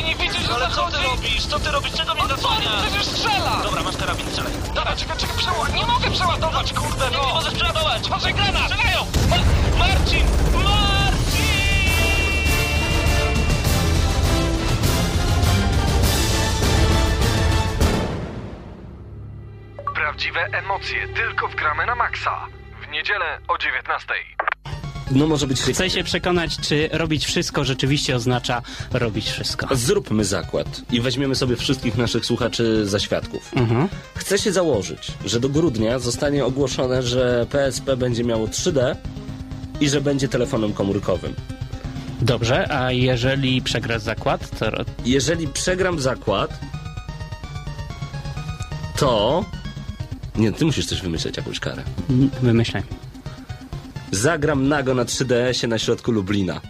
Ej, nie widzisz, że Ale co ty zachodzi? robisz? Co ty robisz? Czego mnie On zasłaniasz? przecież strzela! Dobra, masz karabin, strzelaj. Dobra, czekaj, czekaj, przeładuj. Nie mogę przeładować, kurde, Nie, nie no! możesz przeładować! Uważaj, granat! Strzelają! Ma- Marcin! Marcin! Prawdziwe emocje tylko w gramy na maksa. W niedzielę o 19. No może być Chcę się przekonać, czy robić wszystko rzeczywiście oznacza robić wszystko. Zróbmy zakład i weźmiemy sobie wszystkich naszych słuchaczy za świadków. Mhm. Chcę się założyć, że do grudnia zostanie ogłoszone, że PSP będzie miało 3D i że będzie telefonem komórkowym. Dobrze, a jeżeli przegrasz zakład, to Jeżeli przegram zakład, to... Nie, ty musisz też wymyśleć jakąś karę. wymyślaj. Zagram nago na 3DS-ie na środku Lublina.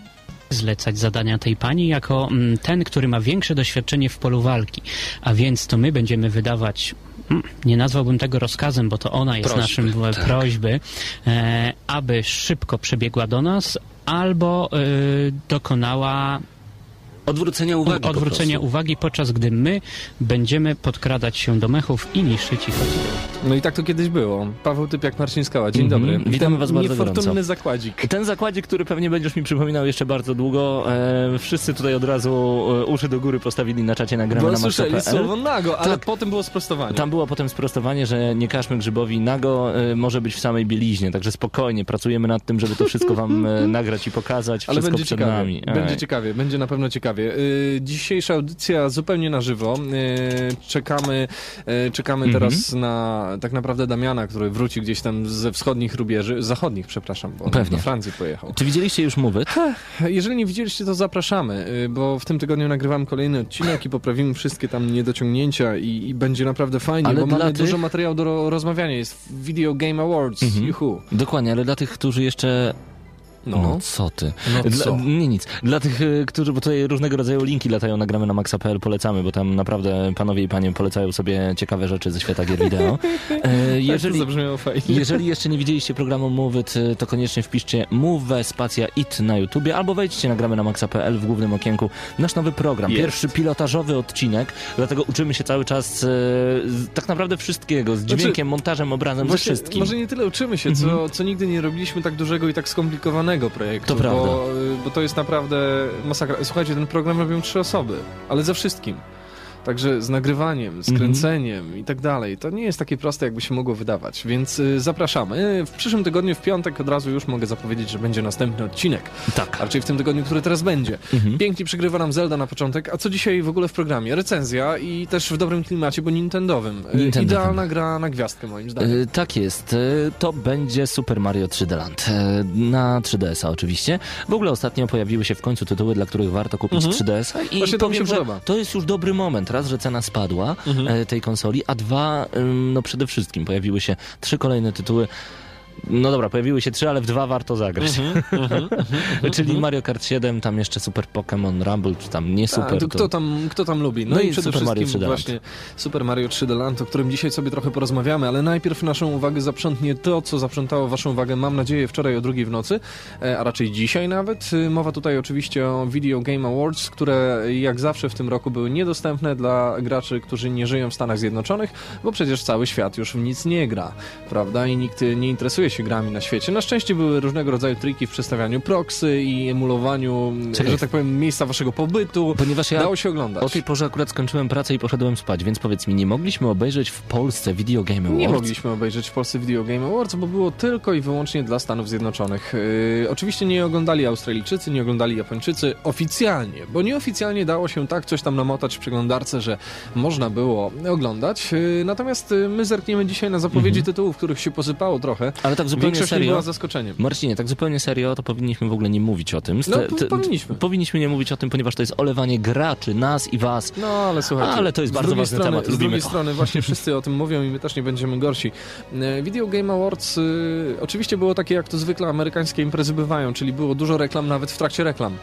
Zlecać zadania tej pani jako mm, ten, który ma większe doświadczenie w polu walki. A więc to my będziemy wydawać. mm, Nie nazwałbym tego rozkazem, bo to ona jest Prośby, naszym tak. prośby, e, aby szybko przebiegła do nas albo e, dokonała Odwrócenia uwagi odwrócenia po uwagi, podczas gdy my będziemy podkradać się do mechów i niszczyć ich. No i tak to kiedyś było. Paweł Typiak, Marcin Skała, dzień Mhm. dobry. Witamy was bardzo Niefortunny gorąco. zakładzik. Ten zakładzik, który pewnie będziesz mi przypominał jeszcze bardzo długo, e, wszyscy tutaj od razu e, uszy do góry postawili na czacie nagramy Bo na słyszeli maxa.pl. słowo nago, ale Tak. potem było sprostowanie. Tam było potem sprostowanie, że nie każmy Grzybowi nago, e, może być w samej bieliźnie, także spokojnie, pracujemy nad tym, żeby to wszystko wam e, nagrać i pokazać, Ale będzie ciekawie. nami. Będzie Ej. ciekawie, będzie na pewno ciekawie. Yy, dzisiejsza audycja zupełnie na żywo. Yy, czekamy yy, czekamy Mhm. teraz na tak naprawdę Damiana, który wróci gdzieś tam ze wschodnich rubieży, zachodnich, przepraszam, bo Pewnie. do Francji pojechał. Czy widzieliście już Mowy? Jeżeli nie widzieliście, to zapraszamy, yy, bo w tym tygodniu nagrywamy kolejny odcinek i poprawimy wszystkie tam niedociągnięcia i, i będzie naprawdę fajnie, Ale bo mamy tych- dużo materiału do ro- rozmawiania. Jest Video Game Awards, Mhm. juhu. Dokładnie, ale dla tych, którzy jeszcze... No, No. co ty? No Dla, co? Nie nic. Dla tych, e, którzy, bo tutaj różnego rodzaju linki latają, nagramy na maxa.pl, polecamy, bo tam naprawdę panowie i panie polecają sobie ciekawe rzeczy ze świata gier wideo. E, Jeżeli... jeżeli, Tak to zabrzmiało fajnie. Jeżeli jeszcze nie widzieliście programu Move It, y, to koniecznie wpiszcie Move spacja IT na YouTubie albo wejdźcie na gramy na maxa.pl w głównym okienku. Nasz nowy program, Jest. pierwszy pilotażowy odcinek, dlatego uczymy się cały czas y, z, tak naprawdę wszystkiego, z Znaczy, dźwiękiem, montażem, obrazem, ze Właśnie, wszystkim. Może nie tyle uczymy się, co, co nigdy nie robiliśmy tak dużego i tak skomplikowanego projektu. To prawda. Bo, bo to jest naprawdę masakra. Słuchajcie, ten program robią trzy osoby, ale ze wszystkim. Także z nagrywaniem, z kręceniem i tak dalej. To nie jest takie proste, jakby się mogło wydawać. Więc y, zapraszamy. W przyszłym tygodniu, w piątek, od razu już mogę zapowiedzieć, że będzie następny odcinek. Tak. A raczej w tym tygodniu, który teraz będzie. Mhm. Pięknie przygrywa nam Zelda na początek. A co dzisiaj w ogóle w programie? Recenzja i też w dobrym klimacie, bo nintendowym. Y, Nintendowym. Idealna gra na gwiazdkę, moim zdaniem. Y, tak jest. Y, to będzie Super Mario 3D Land. Na 3DS-a oczywiście. W ogóle ostatnio pojawiły się w końcu tytuły, dla których warto kupić 3DS-a i Mhm. Właśnie to mi się podoba. to jest już dobry moment. Raz, że cena spadła Mhm. e, tej konsoli, a dwa, no przede wszystkim pojawiły się trzy kolejne tytuły. No dobra, pojawiły się trzy, ale w dwa warto zagrać. Mhm, Czyli Mario Kart 7, tam jeszcze Super Pokémon Rumble, czy tam nie super. to kto, tam, kto tam lubi? No, No i, i przede Super Mario wszystkim 3D Land. właśnie Super Mario 3D Land, o którym dzisiaj sobie trochę porozmawiamy, ale najpierw naszą uwagę zaprzątnie to, co zaprzątało waszą uwagę, mam nadzieję, wczoraj o drugiej w nocy, e, a raczej dzisiaj nawet. Y, Mowa tutaj oczywiście o Video Game Awards, które jak zawsze w tym roku były niedostępne dla graczy, którzy nie żyją w Stanach Zjednoczonych, bo przecież cały świat już w nic nie gra, prawda? I nikt nie interesuje się grami na świecie. Na szczęście były różnego rodzaju triki w przestawianiu proxy i emulowaniu, że tak powiem, miejsca waszego pobytu. Ponieważ ja Dało się oglądać. o tej porze akurat skończyłem pracę i poszedłem spać, więc powiedz mi, nie mogliśmy obejrzeć w Polsce Video Game Awards? Nie mogliśmy obejrzeć w Polsce Video Game Awards, bo było tylko i wyłącznie dla Stanów Zjednoczonych. Yy, oczywiście nie oglądali Australijczycy, nie oglądali Japończycy oficjalnie, bo nieoficjalnie dało się tak coś tam namotać w przeglądarce, że można było oglądać. Yy, natomiast yy, my zerkniemy dzisiaj na zapowiedzi tytułów, których się posypało trochę. Ale tak zupełnie Większość serio. była zaskoczeniem. Marcinie, tak zupełnie serio, to powinniśmy w ogóle nie mówić o tym. No, Te- po- te- powinniśmy. Powinniśmy nie mówić o tym, ponieważ to jest olewanie graczy, nas i was. No, ale słuchajcie. Ale to jest bardzo ważny strony, temat, Z drugiej to. strony właśnie wszyscy o tym mówią i my też nie będziemy gorsi. E, Video Game Awards y, oczywiście było takie, jak to zwykle amerykańskie imprezy bywają, czyli było dużo reklam nawet w trakcie reklam.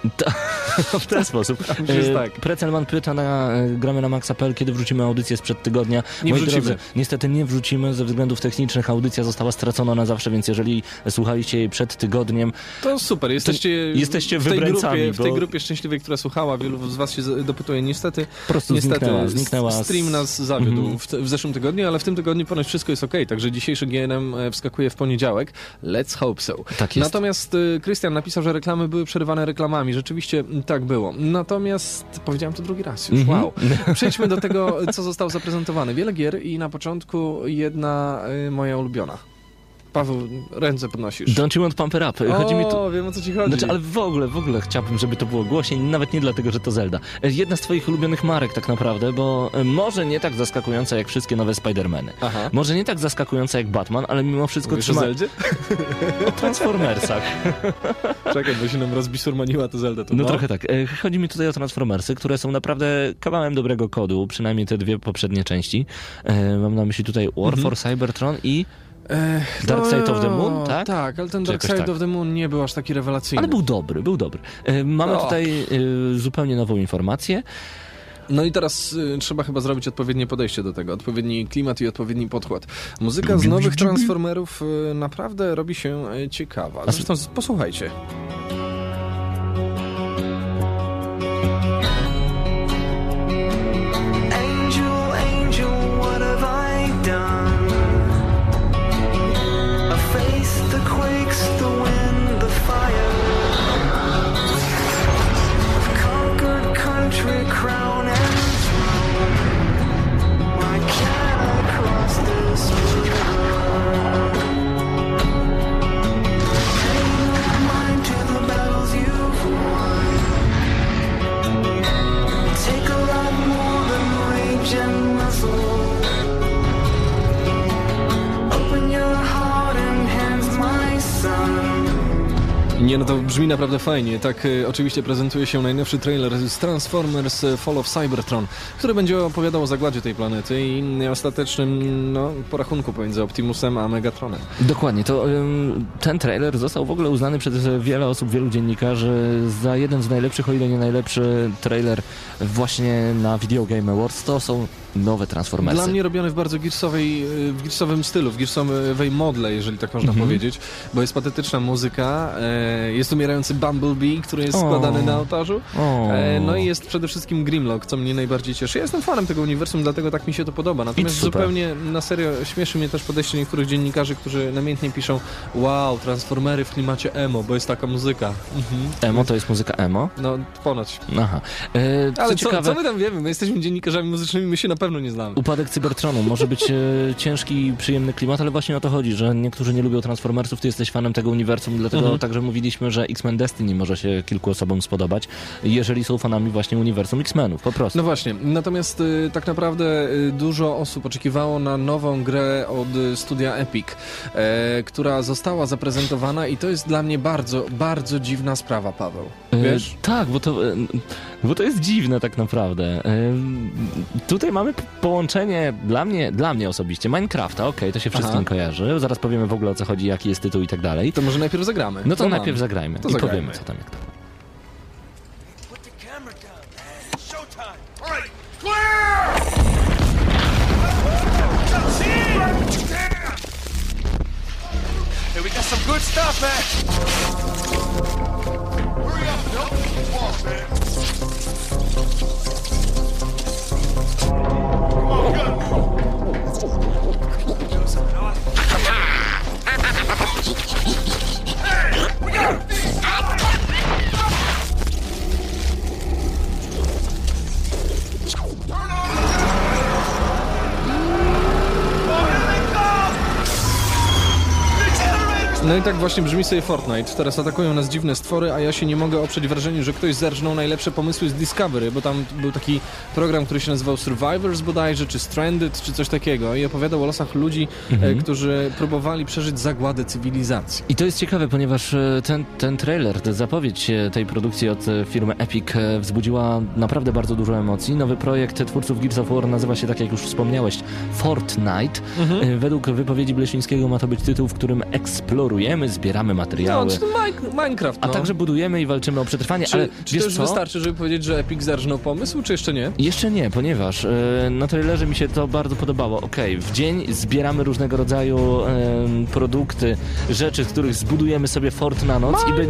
w ten sposób. E, tak. Precelman pyta na e, gramy na maxa.pl, kiedy wrócimy audycję sprzed tygodnia. Nie Moi wrzucimy. Drodzy, niestety nie wrzucimy ze względów technicznych. Audycja została stracona na zawsze zawsze, więc jeżeli słuchaliście jej przed tygodniem, To super, jesteście, jesteście w tej grupie, w tej bo- grupie szczęśliwej, która słuchała, wielu z was się dopytuje. Niestety, po prostu niestety zniknęła, zniknęła z- stream nas zawiódł Mhm. w, w zeszłym tygodniu, ale w tym tygodniu ponoć wszystko jest ok, także dzisiejszy GNM e, wskakuje w poniedziałek. Let's hope so. Tak jest. Natomiast y, Krystian napisał, że reklamy były przerywane reklamami. Rzeczywiście tak było. Natomiast powiedziałem to drugi raz już. Mhm. Wow. Przejdźmy do tego, co zostało zaprezentowane. Wiele gier i na początku jedna y, moja ulubiona. Paweł, ręce podnosisz. Don't you want pump it up? Chodzi mi tu... O, wiem o co ci chodzi. Znaczy, ale w ogóle, w ogóle chciałbym, żeby to było głośniej, nawet nie dlatego, że to Zelda. Jedna z twoich ulubionych marek tak naprawdę, bo e, może nie tak zaskakująca jak wszystkie nowe Spider-Many. Aha. Może nie tak zaskakująca jak Batman, ale mimo wszystko Mówisz o trzyma Zeldzie? o Transformersach. Czekaj, bo się nam rozbisurmaniła to Zelda. To No trochę tak. E, Chodzi mi tutaj o Transformersy, które są naprawdę kawałem dobrego kodu, przynajmniej te dwie poprzednie części. E, Mam na myśli tutaj War Mhm. for Cybertron i... Dark Side of the Moon, tak? Tak, ale ten Dark Side tak? of the Moon nie był aż taki rewelacyjny. Ale był dobry, był dobry. E, Mamy No. tutaj e, zupełnie nową informację. No i teraz y, trzeba chyba zrobić odpowiednie podejście do tego, odpowiedni klimat i odpowiedni podkład. Muzyka z nowych Transformerów y, naprawdę robi się y, ciekawa. Zresztą posłuchajcie. No to brzmi naprawdę fajnie. Tak y, oczywiście prezentuje się najnowszy trailer z Transformers y, Fall of Cybertron, który będzie opowiadał o zagładzie tej planety i ostatecznym no, porachunku pomiędzy Optimusem a Megatronem. Dokładnie, to ym, ten trailer został w ogóle uznany przez wiele osób, wielu dziennikarzy za jeden z najlepszych, o ile nie najlepszy trailer właśnie na Video Game Awards. To są nowe Transformersy. Dla mnie robiony w bardzo gearsowej, y, w gearsowym stylu, w gearsowej modle, jeżeli tak można Mhm. powiedzieć, bo jest patetyczna muzyka, e, jest umierający Bumblebee, który jest O. składany na ołtarzu, O. e, no i jest przede wszystkim Grimlock, co mnie najbardziej cieszy. Ja jestem fanem tego uniwersum, dlatego tak mi się to podoba. Natomiast zupełnie na serio śmieszy mnie też podejście niektórych dziennikarzy, którzy namiętnie piszą wow, Transformery w klimacie emo, bo jest taka muzyka. Mhm. Emo to jest muzyka emo. No, ponoć. Aha. E, co Ale co, ciekawe, co my tam wiemy? My jesteśmy dziennikarzami muzycznymi, my się na pewno nie znamy. Upadek Cybertronu może być e, ciężki, przyjemny klimat, ale właśnie o to chodzi, że niektórzy nie lubią Transformersów, ty jesteś fanem tego uniwersum, dlatego Mhm. także mówiliśmy, że X-Men Destiny może się kilku osobom spodobać, jeżeli są fanami właśnie uniwersum X-Menów, po prostu. No właśnie, natomiast y, tak naprawdę y, dużo osób oczekiwało na nową grę od y, studia Epic, e, która została zaprezentowana i to jest dla mnie bardzo, bardzo dziwna sprawa, Paweł. E, Wiesz? tak, bo to, bo to jest dziwne tak naprawdę. Tutaj mamy połączenie dla mnie, dla mnie osobiście Minecrafta, okej, to się wszystkim Aha. kojarzy. Zaraz powiemy w ogóle o co chodzi, jaki jest tytuł i tak dalej. To może najpierw zagramy. No to Bo najpierw mam. zagrajmy To i zagrajmy. powiemy co tam jak to. Hey, we got some good stuff, man. して。No i tak właśnie brzmi sobie Fortnite. Teraz atakują nas dziwne stwory, a ja się nie mogę oprzeć wrażeniu, że ktoś zerżnął najlepsze pomysły z Discovery, bo tam był taki program, który się nazywał Survivors bodajże, czy Stranded, czy coś takiego i opowiadał o losach ludzi, e, którzy próbowali przeżyć zagładę cywilizacji. I to jest ciekawe, ponieważ e, ten, ten trailer, ta zapowiedź e, tej produkcji od firmy Epic wzbudziła naprawdę bardzo dużo emocji. Nowy projekt twórców Gears of War nazywa się, tak jak już wspomniałeś, Fortnite. E, Według wypowiedzi Blesińskiego ma to być tytuł, w którym eksplorujemy eksplorujemy, zbieramy No, materiały. to Mine- Minecraft, A no. także budujemy i walczymy o przetrwanie, Czy, ale czy wiesz to już co? wystarczy, żeby powiedzieć, że Epic zarżnął pomysł, czy jeszcze nie? Jeszcze nie, ponieważ e, na trailerze mi się to bardzo podobało. Okej, w dzień zbieramy różnego rodzaju em, produkty, rzeczy, z których zbudujemy sobie fort na noc i, be-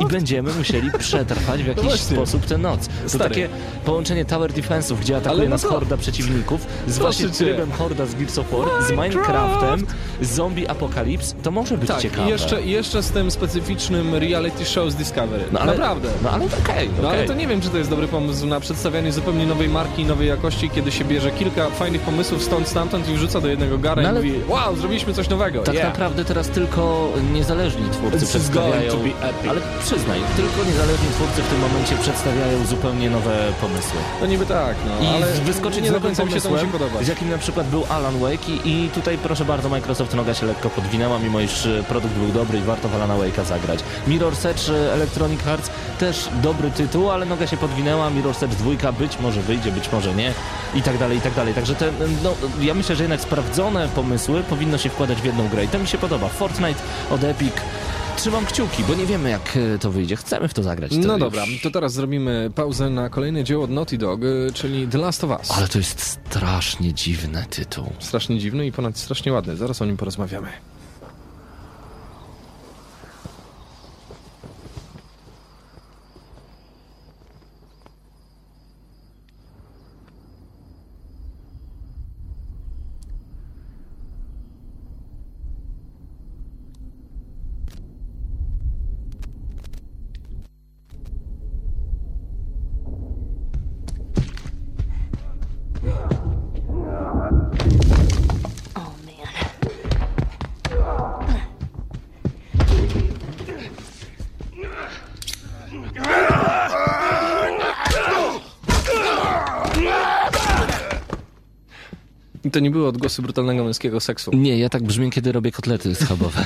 i będziemy musieli przetrwać w jakiś właśnie. sposób tę noc. To Stary. takie połączenie Tower Defense'ów, gdzie atakuje Ale no nas to- horda przeciwników, z właśnie trybem horda z Gears of War, z Minecraftem, z Zombie Apocalypse, to może być Tak, ciekawe. I jeszcze, i jeszcze z tym specyficznym reality show z Discovery. No ale- Naprawdę. No ale okej, No ale to nie wiem, czy to jest dobry pomysł na przedstawianie zupełnie nowej marki nowej jakości, kiedy się bierze kilka fajnych pomysłów stąd, stamtąd i wrzuca do jednego gara No i ale- mówi wow, zrobiliśmy coś nowego. Tak yeah. naprawdę teraz tylko niezależni twórcy is przedstawiają. Ale przyznaj, tylko niezależni twórcy w tym momencie przedstawiają zupełnie nowe pomysły. No niby tak, no, I ale wyskoczyć nie z do końca mi się to pomysłem, musi podobać. z jakim na przykład był Alan Wake i, i tutaj proszę bardzo Microsoft noga się lekko podwinęła, mimo iż e, produkt był dobry i warto w Alana Wake'a zagrać. Mirror's Edge e, Electronic Arts też dobry tytuł, ale noga się podwinęła, Mirror's Edge 2 być może wyjdzie, być może nie i tak dalej, i tak dalej. Także te, no, ja myślę, że jednak sprawdzone pomysły powinno się wkładać w jedną grę i to mi się podoba. Fortnite od Epic Trzymam kciuki, bo nie wiemy jak e, to wyjdzie. Chcemy w to zagrać. to No już. dobra, to teraz zrobimy pauzę na kolejne dzieło od Naughty Dog, y, czyli The Last of Us. Ale to jest strasznie dziwny tytuł. Strasznie dziwny i ponad strasznie ładny. Zaraz o nim porozmawiamy. Oh man. I to nie były odgłosy brutalnego męskiego seksu. Nie, ja tak brzmię, kiedy robię kotlety schabowe.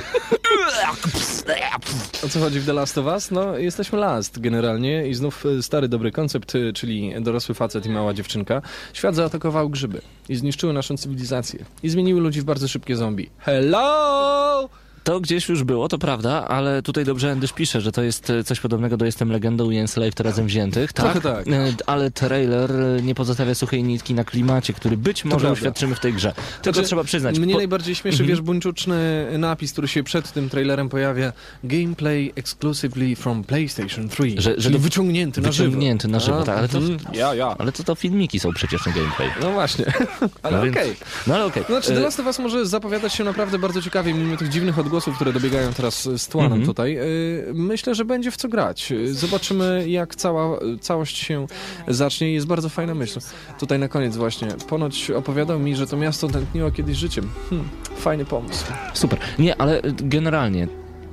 O co chodzi w The Last of Us? No, jesteśmy last generalnie i znów y, stary dobry koncept, y, czyli dorosły facet i mała dziewczynka. Świat zaatakował grzyby i zniszczyły naszą cywilizację. I zmieniły ludzi w bardzo szybkie zombie. Hello! To gdzieś już było, to prawda, ale tutaj dobrze Endysz pisze, że to jest e, coś podobnego do Jestem Legendą i Enslaved razem wziętych. Tak, Trochę tak. E, Ale trailer e, nie pozostawia suchej nitki na klimacie, który być może uświadczymy w tej grze. Tylko Znaczy, trzeba przyznać. Mnie po- najbardziej śmieszy, Mhm. wiesz, buńczuczny napis, który się przed tym trailerem pojawia. Gameplay exclusively from PlayStation 3. Że- że czyli to wyciągnięty na żywo. wyciągnięty na żywo, A, tak, ale to- mhm. Ja, ja. Ale to to filmiki są przecież na gameplay. No właśnie, ale No okej. No ale okej. Znaczy, The Last of Us może zapowiadać się naprawdę bardzo ciekawie, mimo tych dziwnych odgłosów, które dobiegają teraz z tła nam Mhm. tutaj. Yy, Myślę, że będzie w co grać. Yy, Zobaczymy, jak cała całość się zacznie. Jest bardzo fajna myśl. Tutaj na koniec właśnie. Ponoć opowiadał mi, że to miasto tętniło kiedyś życiem. Hmm, fajny pomysł. Super. Nie, ale e, generalnie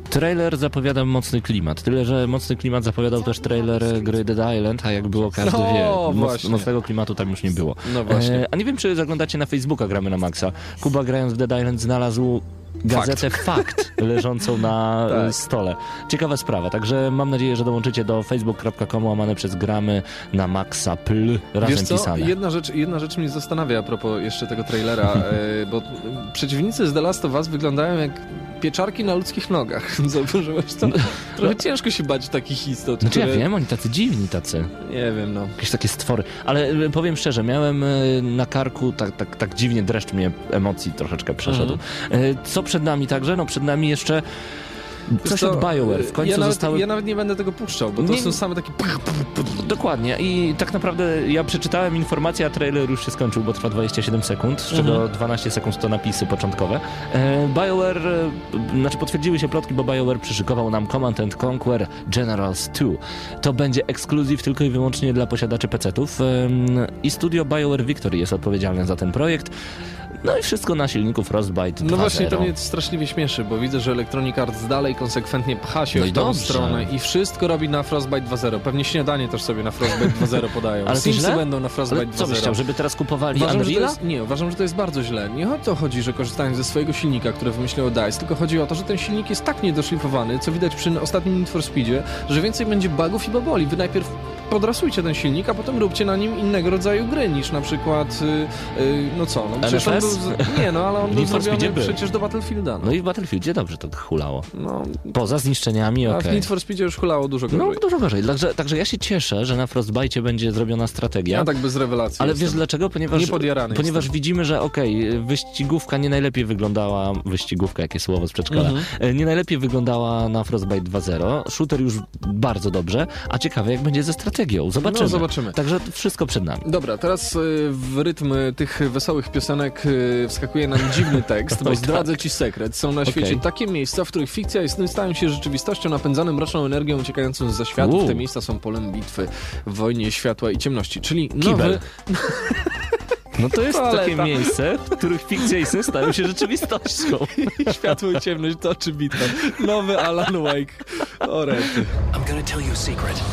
trailer zapowiada mocny klimat. Tyle, że mocny klimat zapowiadał też trailer gry Dead Island, a jak było każdy No, wie, moc, mocnego klimatu tam już nie było. No właśnie. E, a nie wiem, czy zaglądacie na Facebooka Gramy na Maxa. Kuba grając w Dead Island znalazł gazetę Fakt, leżącą na e, Tak. stole. Ciekawa sprawa, także mam nadzieję, że dołączycie do facebook.com łamane przez Gramy na Maxa pl razem Wiesz co, pisane. jedna rzecz, jedna rzecz mnie zastanawia a propos jeszcze tego trailera, e, bo przeciwnicy z The Last of Us wyglądają jak pieczarki na ludzkich nogach. Zauważyłeś to? Trochę ciężko się bać takich istot, Znaczy ja które... wiem, oni tacy dziwni tacy. Nie wiem, no. Jakieś takie stwory. Ale e, powiem szczerze, miałem e, na karku tak, tak, tak dziwnie dreszcz mnie emocji troszeczkę przeszedł. Mhm. E, Co przed nami także? No przed nami jeszcze coś To, od BioWare. W końcu ja nawet, zostały... Ja nawet nie będę tego puszczał, bo to Nie- są same takie... Dokładnie. I tak naprawdę ja przeczytałem informację, a trailer już się skończył, bo trwa 27 sekund, z Mhm. czego 12 sekund to napisy początkowe. E, BioWare, e, znaczy potwierdziły się plotki, bo BioWare przyszykował nam Command and Conquer Generals 2. To będzie ekskluzyw tylko i wyłącznie dla posiadaczy PC-ów i studio BioWare Victory jest odpowiedzialne za ten projekt. No i wszystko na silniku Frostbite 2.0. No właśnie, to mnie straszliwie śmieszy, bo widzę, że Electronic Arts dalej konsekwentnie pcha się No w tą dobrze. stronę i wszystko robi na Frostbite 2.0. Pewnie śniadanie też sobie na Frostbite 2.0 podają. Ale Simsy źle? będą na Frostbite Ale co byś 2.0. chciał, żeby teraz kupowali Uważam, Unreal'a? jest, nie, uważam, że to jest bardzo źle. Nie o to chodzi, że korzystają ze swojego silnika, który wymyślił DICE, tylko chodzi o to, że ten silnik jest tak niedoszlifowany, co widać przy ostatnim Need for Speedzie, że więcej będzie bugów i baboli. Wy najpierw podrasujcie ten silnik, a potem róbcie na nim innego rodzaju gry niż na przykład, y, y, no co, no przecież on był, nie no, ale on był zrobiony przecież do Battlefielda, no. No i w Battlefieldzie dobrze to hulało. no Poza zniszczeniami, a okej. w Need for Speedzie już hulało dużo gorzej. No, dużo gorzej. Także, także ja się cieszę, że na Frostbite będzie zrobiona strategia. ja tak bez rewelacji Ale jestem. wiesz dlaczego? Ponieważ, ponieważ jestem. widzimy, że okej, wyścigówka nie najlepiej wyglądała, wyścigówka, jakie słowo z przedszkola, Mhm. e, nie najlepiej wyglądała na Frostbite 2.0. Shooter już bardzo dobrze, a ciekawe jak będzie ze strategią. Zobaczymy. No, zobaczymy. Także wszystko przed nami. Dobra, teraz y, w rytm tych wesołych piosenek y, wskakuje nam dziwny tekst, bo Oj, zdradzę ci sekret. Są na świecie Okej. takie miejsca, w których fikcja i sny stają się rzeczywistością napędzanym mroczną energią uciekającą ze światów. Uuu. Te miejsca są polem bitwy w wojnie światła i ciemności, czyli Kibel. nowy... No to jest Toaleta. takie miejsce, w których fikcja i sny stają się rzeczywistością. Światło i ciemność toczy bitwę. Nowy Alan Wake. O rety. I'm gonna tell you a secret.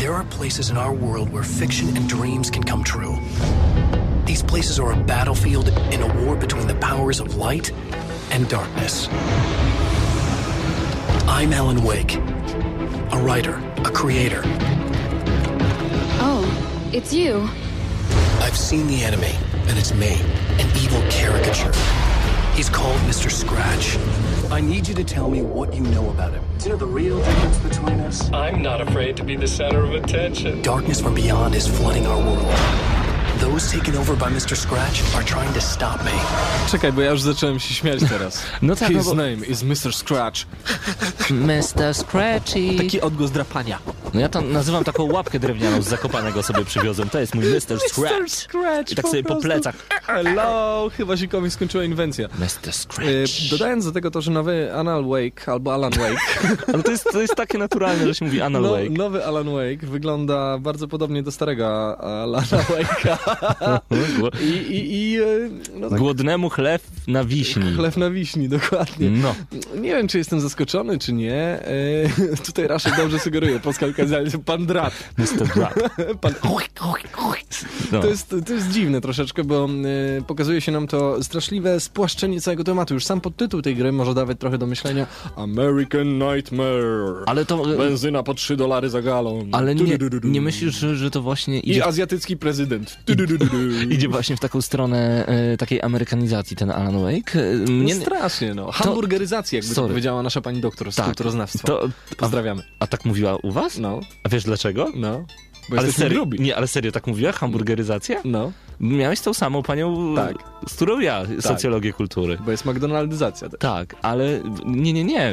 There are places in our world where fiction and dreams can come true. These places are a battlefield in a war between the powers of light and darkness. I'm Alan Wake, a writer, a creator. Oh, it's you. I've seen the enemy, and it's me, an evil caricature. He's called Mr. Scratch. I need you to tell me what you know about him. Do you know the real difference between us? I'm not afraid to be the center of attention. Darkness from beyond is flooding our world. Those taken over by Mr. Scratch are trying to stop me. Czekaj, bo ja już zacząłem się śmiać teraz. No tak, His no bo- name is Mr. Scratch. Mr. Scratchy. Taki odgłos drapania. No ja to nazywam taką łapkę drewnianą z Zakopanego sobie przywiozłem. To jest mój Mr. Scratch. Scratch I tak sobie po prostu. plecach. Hello! Chyba się komuś skończyła inwencja. Mr. E, Scratch. Dodając do tego to, że nowy Alan Wake albo Alan Wake, Ale to jest, to jest takie naturalne, że się mówi Anal no, Wake. nowy Alan Wake wygląda bardzo podobnie do starego Alana Wake'a. I, i, i e, no tak, Głodnemu chleb na wiśni. chleb na wiśni, dokładnie. No. Nie wiem, czy jestem zaskoczony, czy nie. E, tutaj raczej dobrze sugeruje polska lokalizacja. Pan Drat. Mr. Drap. Pan... No. To jest, to jest dziwne troszeczkę, bo e, pokazuje się nam to straszliwe spłaszczenie całego tematu. Już sam podtytuł tej gry może dawać trochę do myślenia. American Nightmare. Ale to... Benzyna po 3 dolary za galon. Ale nie, nie myślisz, że, że to właśnie I idzie, azjatycki prezydent. Idzie właśnie w taką stronę e, takiej amerykanizacji ten Alan Wake? E, No Mnie, strasznie, no. Hamburgeryzacja, jakby to powiedziała nasza pani doktor z Tak. kulturoznawstwa. to, a, Pozdrawiamy. a tak mówiła u was? No, A wiesz dlaczego? no. Bo Ale serio, grubi. nie, ale serio tak mówiła? Hamburgeryzacja? No, Miałeś tą samą panią, Tak. z którą ja, socjologię kultury. bo jest McDonaldyzacja też. Tak, ale nie, nie, nie.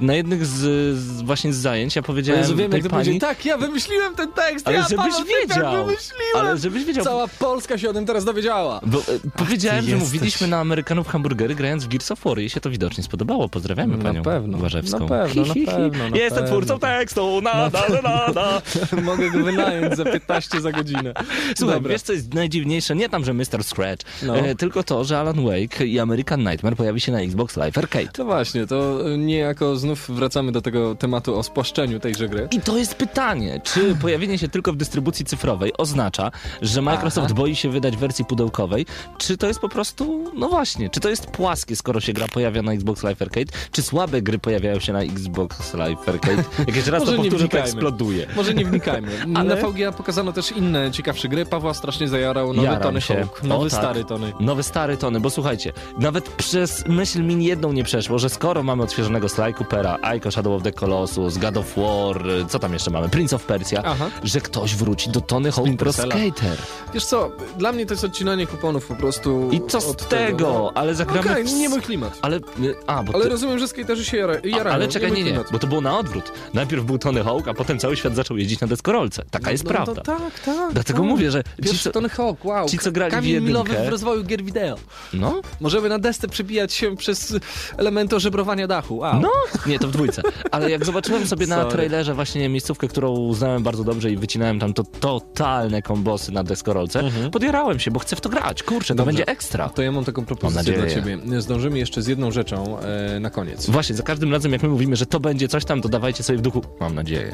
Na jednych z, z właśnie z zajęć ja powiedziałem Jezu, wiem, tej jak pani. Tak, ja wymyśliłem ten tekst, ale ja żebyś wiedział, wymyśliłem. ale żebyś wiedział, Cała Polska się o tym teraz dowiedziała. bo e, powiedziałem, że mówiliśmy na Amerykanów hamburgery grając w Gears of War i się to widocznie spodobało. Pozdrawiamy Na panią pewno, Warzewską. na pewno, na pewno, na Jestem pewno. twórcą tekstu, na, na, na, na, na. Mogę go wynająć za 15 za godzinę. Słuchaj, Dobra. wiesz co jest najdziwniejsze? Nie tam, że Mr. Scratch, No. e, tylko to, że Alan Wake i American Nightmare pojawi się na Xbox Live Arcade. To właśnie, to niejako znów wracamy do tego tematu o spłaszczeniu tejże gry. I to jest pytanie, czy pojawienie się tylko w dystrybucji cyfrowej oznacza, że Microsoft boi się wydać wersji pudełkowej, czy to jest po prostu, no właśnie, czy to jest płaskie, skoro się gra pojawia na Xbox Live Arcade, czy słabe gry pojawiają się na Xbox Live Arcade? Jak jeszcze raz to powtórzę, to eksploduje. Może nie wnikajmy. Ale- Na VGA pokazano też inne ciekawsze gry. Pawła strasznie zajarał nowy Jaram Tony się. Hawk. Nowy O, tak. stary Tony. Nowe stary Tony, bo słuchajcie, nawet przez myśl mi jedną nie przeszło, że skoro mamy odświeżonego Sly Coopera, Ico Shadow of the Colossus, God of War, co tam jeszcze mamy, Prince of Persia, Aha. że ktoś wróci do Tony Hawk Pro. Skater. Wiesz co, dla mnie to jest odcinanie kuponów po prostu. I co z od tego? Ale zagramy Okej, w... nie mój klimat. Ale, y, a, bo Ale ty... rozumiem, że skaterzy się jara, a, jarają. ale czekaj, nie, nie, bo to było na odwrót. Najpierw był Tony Hawk, a potem cały świat zaczął jeździć na deskorolce. Taka jest no, prawda. No, tak, tak. Dlatego tak. mówię, że ci, Pierwszy co... Tony Hawk, wow. ci, co grali w Kamień jedynkę- milowy w rozwoju gier wideo. No, Możemy na desce przebijać się przez elementy ożebrowania dachu. No, nie, to w dwójce. Ale jak zobaczyłem sobie na Sorry. trailerze właśnie miejscówkę, którą znałem bardzo dobrze i wycinałem tam to totalne kombosy na deskorolce, podjarałem się, bo chcę w to grać. Kurczę, to Dobrze. będzie ekstra. To ja mam taką propozycję Mam dla ciebie. Zdążymy jeszcze z jedną rzeczą e, na koniec. Właśnie, za każdym razem jak my mówimy, że to będzie coś tam, to dawajcie sobie w duchu, mam nadzieję.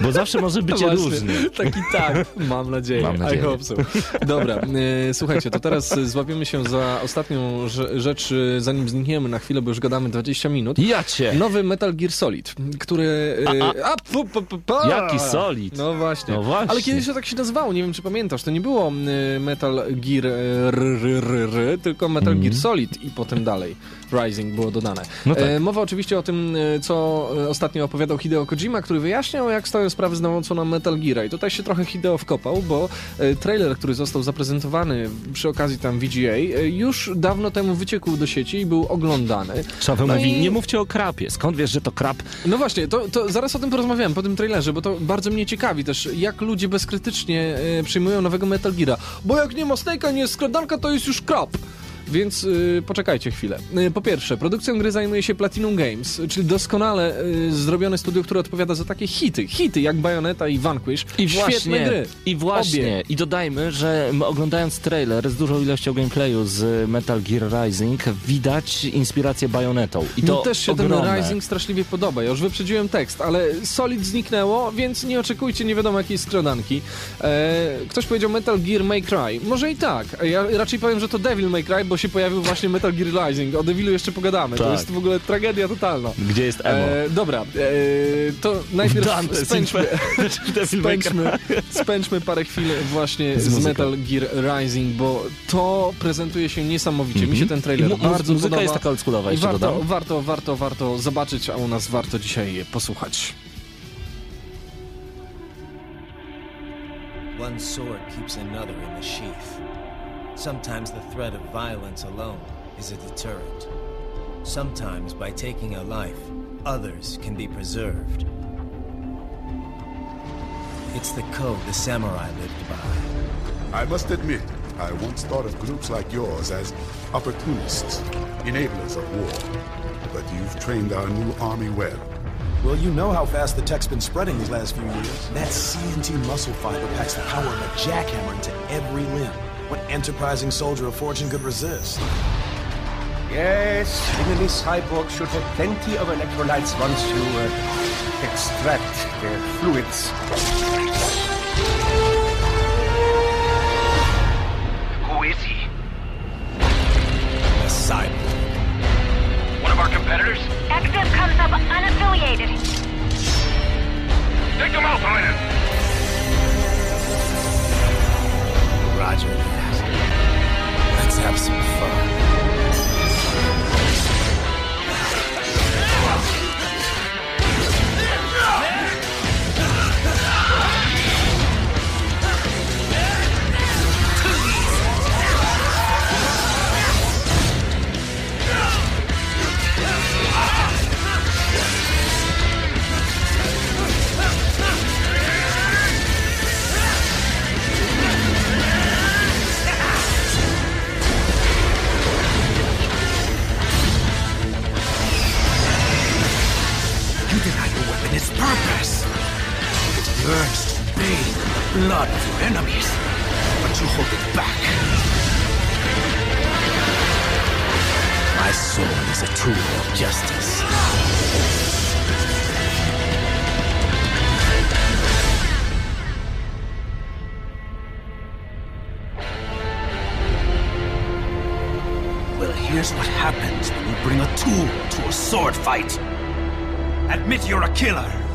Bo zawsze może być różnie. Taki tak, mam nadzieję. Mam nadzieję. I hope so. Dobra, Dobra, e, słuchajcie, to teraz złapiemy się za ostatnią rze- rzecz, e, zanim znikniemy na chwilę, bo już gadamy 20 minut. Ja cię! Nowy Metal Gear Solid, który... e, A, pu, pu, pu, pu. Jaki Solid? No właśnie. No właśnie. Ale kiedyś to tak się nazywało, nie wiem czy pamiętasz, to nie było Metal Gear r, r, r, r, tylko Metal Gear Solid i potem dalej Rising było dodane. No tak. E, mowa oczywiście o tym, e, co e, ostatnio opowiadał Hideo Kojima, który wyjaśniał, jak stoją sprawy z nową na Metal Gear. I tutaj się trochę Hideo wkopał, bo e, trailer, który został zaprezentowany przy okazji tam VGA, e, już dawno temu wyciekł do sieci i był oglądany. Szaweł No mówi, i- nie mówcie o krapie. Skąd wiesz, że to krap? No właśnie, to, to zaraz o tym porozmawiałem po tym trailerze, bo to bardzo mnie ciekawi też, jak ludzie bezkrytycznie e, przyjmują nowego Metal Geara. Bo jak nie ma Snake'a, nie jest skradanka, to jest już krap. Więc y, poczekajcie chwilę. Y, po pierwsze, produkcją gry zajmuje się Platinum Games, czyli doskonale y, zrobione studio, które odpowiada za takie hity. Hity jak Bayonetta i Vanquish. I Świetne właśnie, gry. I właśnie. Obie. I dodajmy, że oglądając trailer z dużą ilością gameplayu z Metal Gear Rising, widać inspirację bajonetą. I to Mi też się ogromne. ten Rising straszliwie podoba. Ja już wyprzedziłem tekst, ale Solid zniknęło, więc nie oczekujcie nie wiadomo jakiej skradanki. E, ktoś powiedział Metal Gear May Cry. Może i tak. Ja raczej powiem, że to Devil May Cry, bo się pojawił właśnie Metal Gear Rising. O Devilu jeszcze pogadamy. To Tak. jest w ogóle tragedia totalna. Gdzie jest emo? E, dobra, e, to najpierw Dante, spędźmy, spędźmy, spędźmy parę chwil właśnie Z z. Metal Gear Rising, bo to prezentuje się niesamowicie. Mi Mhm. się ten trailer mu- mu- bardzo muzyka podoba. jest taka oldschoolowa, jeszcze warto, dodam. warto, warto, warto zobaczyć, a u nas warto dzisiaj posłuchać. One sword keeps another in the sheath. Sometimes the threat of violence alone is a deterrent. Sometimes by taking a life, others can be preserved. It's the code the samurai lived by. I must admit, I once thought of groups like yours as opportunists, enablers of war. But you've trained our new army well. Well, you know how fast the tech's been spreading these last few years. That CNT muscle fiber packs the power of a jackhammer into every limb. What enterprising soldier of fortune could resist? Yes, enemy cyborgs should have plenty of electrolytes once you uh, extract their fluids. Who is he? A cyborg. One of our competitors? Exif comes up unaffiliated. Take them out, Ryan! Roger that. Let's have some fun. In the blood of your enemies, but you hold it back. My sword is a tool of justice. Well, here's what happens when you bring a tool to a sword fight. Admit you're a killer.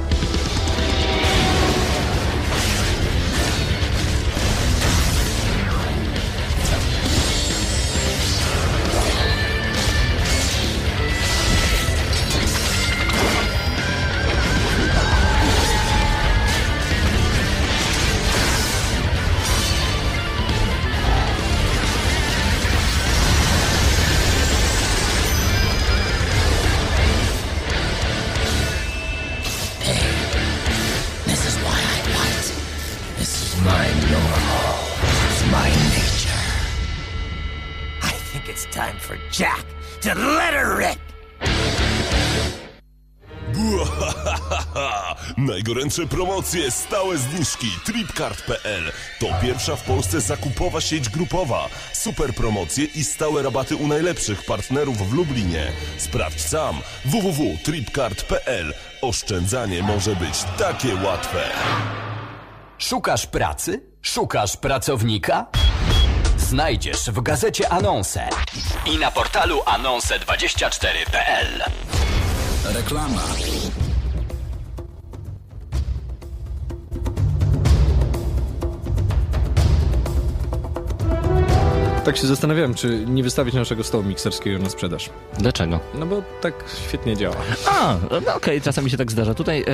Najgorętsze promocje, stałe zniżki. Tripcard.pl to pierwsza w Polsce zakupowa sieć grupowa. Super promocje i stałe rabaty u najlepszych partnerów w Lublinie. Sprawdź sam www.tripcard.pl. Oszczędzanie może być takie łatwe. Szukasz pracy? Szukasz pracownika? znajdziesz w gazecie Anonse i na portalu anonse24.pl. Reklama. Tak się zastanawiałem, czy nie wystawić naszego stołu mikserskiego na sprzedaż. Dlaczego? No bo tak świetnie działa. A, no okej, czasami się tak zdarza. Tutaj e,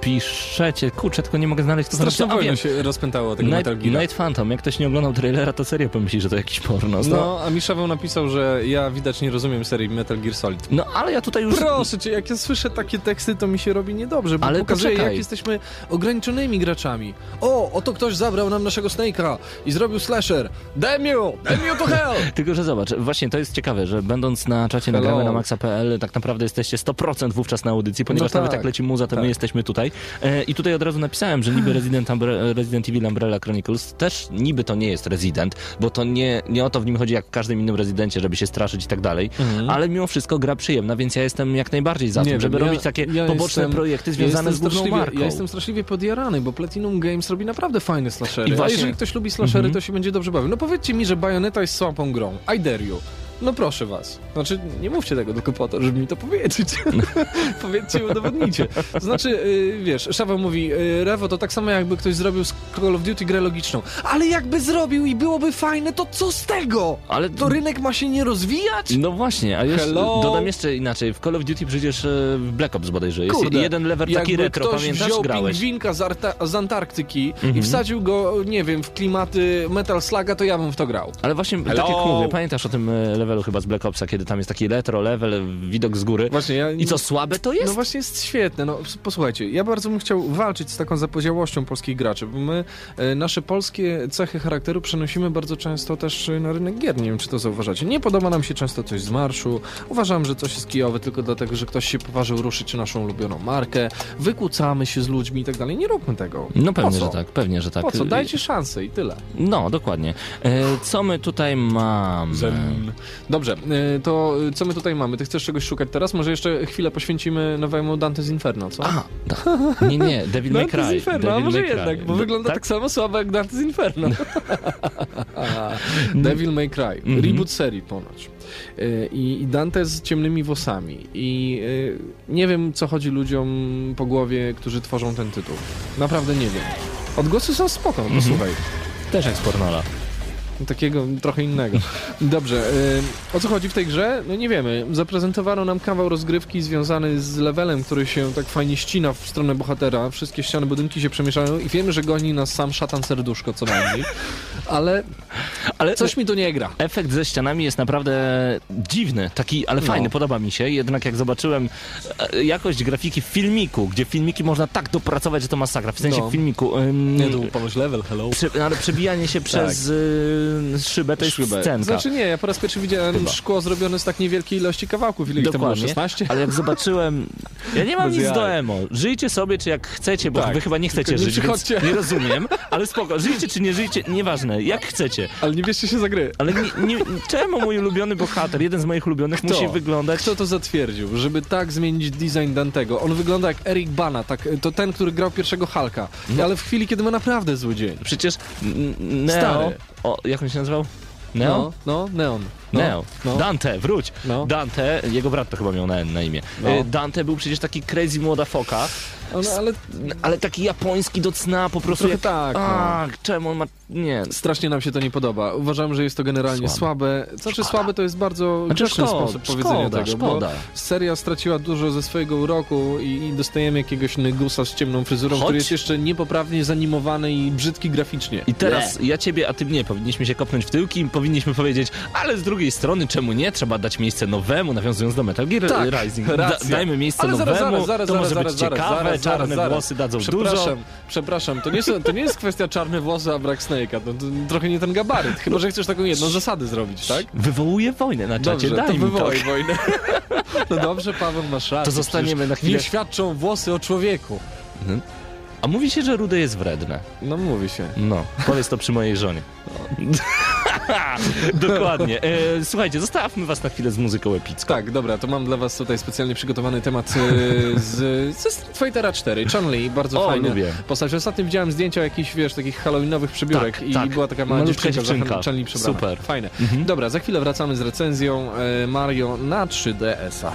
piszecie, kurczę, tylko nie mogę znaleźć to Straszna A, wojna wiem. się rozpętało tego Night. Night Phantom, jak ktoś nie oglądał trailera, to serio pomyśli, że to jakiś porno. No, a mi Szaweł napisał, że ja widać nie rozumiem serii Metal Gear Solid. No, ale ja tutaj już... Proszę cię, jak ja słyszę takie teksty, to mi się robi niedobrze, bo Ale pokazuje, poczekaj. jak jesteśmy ograniczonymi graczami. O, oto ktoś zabrał nam naszego Snake'a i zrobił slasher. Damn you! Damn you to hell! Tylko, że zobacz, właśnie to jest ciekawe, że będąc na czacie Hello. nagramy na maxa.pl, tak naprawdę jesteście 100% wówczas na audycji, ponieważ No nawet tak. jak leci muza, to my Tak. jesteśmy tutaj. E, I tutaj od razu napisałem, że niby Resident, Umbre- Resident Evil Umbrella Chronicles też niby to nie jest Resident, bo to nie, nie o to w nim chodzi jak w każdym innym Rezydencie, żeby się straszyć i tak dalej, Mhm. ale mimo wszystko gra przyjemna, więc ja jestem jak najbardziej za Nie tym, żeby ja- robić takie ja poboczne jestem- projekty ja związane jestem z główną marką. Ja jestem straszliwie podjarany, bo Platinum Games robi naprawdę fajne slashery. I właśnie- A jeżeli ktoś lubi slashery, Mhm. to się będzie dobrze bawił. No powiedzcie mi, że Bayonetta jest słabą grą. I dare you. No proszę was. Znaczy, nie mówcie tego tylko po to, żeby mi to powiedzieć. Powiedzcie i udowodnijcie. To znaczy, yy, wiesz, Szaweł mówi, yy, Rewo, to tak samo jakby ktoś zrobił z Call of Duty grę logiczną. Ale jakby zrobił i byłoby fajne, to co z tego? Ale To rynek ma się nie rozwijać? No właśnie, a jeszcze Hello? dodam jeszcze inaczej. W Call of Duty przecież e, w Black Ops bodajże jest Kurde, jeden level taki jakby retro, ktoś pamiętasz? wziął Grałeś. pingwinka z, Arta- z Antarktyki i Mhm. wsadził go, nie wiem, w klimaty Metal Sluga, to ja bym w to grał. Ale właśnie, Hello? tak jak mówię, pamiętasz o tym e, levelu chyba z Black Opsa, kiedy tam jest taki retro level, widok z góry. Właśnie, ja... I co, słabe to jest? No właśnie jest świetne. No, posłuchajcie, ja bardzo bym chciał walczyć z taką zapoziałością polskich graczy, bo my e, nasze polskie cechy charakteru przenosimy bardzo często też e, na rynek gier. Nie wiem, czy to zauważacie. Nie podoba nam się często coś z marszu. Uważam, że coś jest kijowe tylko dlatego, że ktoś się poważył ruszyć naszą ulubioną markę. Wykłócamy się z ludźmi i tak dalej. Nie róbmy tego. No pewnie, że tak, pewnie, że tak. Po co? Dajcie szansę i tyle. No, dokładnie. E, co my tutaj mamy? Zen. Dobrze, y, to co my tutaj mamy? Ty chcesz czegoś szukać teraz? Może jeszcze chwilę poświęcimy nowemu Dante's Inferno, co? A, da. Nie, nie, Devil May Cry. Dante's Inferno, Devil może jednak, bo wygląda tak? samo słabo jak Dante's Inferno. Devil May Cry, Mhm. reboot serii ponoć. Y, I, I Dante z ciemnymi włosami. I y, nie wiem, co chodzi ludziom po głowie, którzy tworzą ten tytuł. Naprawdę nie wiem. Odgłosy są spoko, Mhm. posłuchaj. Też jak z Pornola. Takiego trochę innego. Dobrze, y, o co chodzi w tej grze? No nie wiemy. Zaprezentowano nam kawał rozgrywki związany z levelem, który się tak fajnie ścina w stronę bohatera. Wszystkie ściany, budynki się przemieszają i wiemy, że goni nas sam szatan serduszko co najmniej. Ale, Ale coś mi to nie gra. Efekt ze ścianami jest naprawdę dziwny, taki, ale No. fajny, podoba mi się. Jednak jak zobaczyłem e, jakość grafiki w filmiku, gdzie filmiki można tak dopracować, że to masakra. W sensie No. w filmiku. ym, Nie, to był pomyśl level, hello. Prze, ale przebijanie się przez y, szybę to jest Szybę. scenka. Znaczy nie, ja po raz pierwszy widziałem Chyba. szkło zrobione z tak niewielkiej ilości kawałków. Ile ich tam było? Dokładnie. 16? Ale jak zobaczyłem. Ja nie mam Bez nic jaj. do emo. Żyjcie sobie, czy jak chcecie, bo Tak. wy chyba nie chcecie Tylko nie żyć, przychodźcie. nie rozumiem. Ale spoko, żyjcie czy nie żyjcie, nieważne, jak chcecie. Ale nie bierzcie się za gry. Ale nie, nie, czemu mój ulubiony bohater, jeden z moich ulubionych, Kto? musi wyglądać. Kto to zatwierdził, żeby tak zmienić design Dantego? On wygląda jak Eric Bana, tak, to ten, który grał pierwszego Hulka, No. ale w chwili, kiedy ma naprawdę zły dzień. Przecież Neo. Stary. O, jak on się nazywał? Neo? No, no Neon. No, Neo. no. Dante, wróć. No. Dante, jego brat to chyba miał na, na imię. No. E, Dante był przecież taki crazy młoda foka, On, ale ale taki japoński do cna po prostu. Trochę jak, tak, no. A, czemu on ma... Nie. strasznie nam się to nie podoba. Uważam, że jest to generalnie słabe. Słabe. Znaczy słabe to jest bardzo Znaczy grzeczny szkoda, sposób powiedzenia szkoda, tego, szkoda. bo seria straciła dużo ze swojego uroku i, i dostajemy jakiegoś negusa z ciemną fryzurą, Choć- który jest jeszcze niepoprawnie zanimowany i brzydki graficznie. I teraz ja ciebie, a ty mnie. Powinniśmy się kopnąć w tyłki i powinniśmy powiedzieć, ale z drugiej strony, czemu nie? Trzeba dać miejsce nowemu, nawiązując do Metal Gear Tak, Rising. racja. dajmy miejsce Ale nowemu, zaraz, zaraz, zaraz, to może zaraz, być zaraz, ciekawe, zaraz, czarne zaraz, włosy dadzą przepraszam, dużo. Przepraszam, to nie, są, to nie jest kwestia czarne włosy, a brak Snake'a. To, to trochę nie ten gabaryt. Chyba, że chcesz taką jedną zasadę zrobić, tak? Wywołuje wojnę na czacie, Dobrze, daj to mi wywołaj to. wojnę. No dobrze, Paweł, masz rację. To zostaniemy na chwilę- Nie świadczą włosy o człowieku. A mówi się, że rude jest wredne. No mówi się. No, powiedz to przy mojej żonie. Dokładnie. E, słuchajcie, zostawmy was na chwilę z muzyką epicką. Tak, dobra, to mam dla was tutaj specjalnie przygotowany temat e, z, ze Street Fightera 4. Chun-Li, bardzo O, fajny lubię. postać. Ostatnio widziałem zdjęcia jakichś, wiesz, takich halloweenowych przebiórek Tak, i tak. była taka mała dziewczynka, dziewczynka. za Chun-Li przebrana. Super. Fajne. Mhm. Dobra, za chwilę wracamy z recenzją e, Mario na 3DS-a.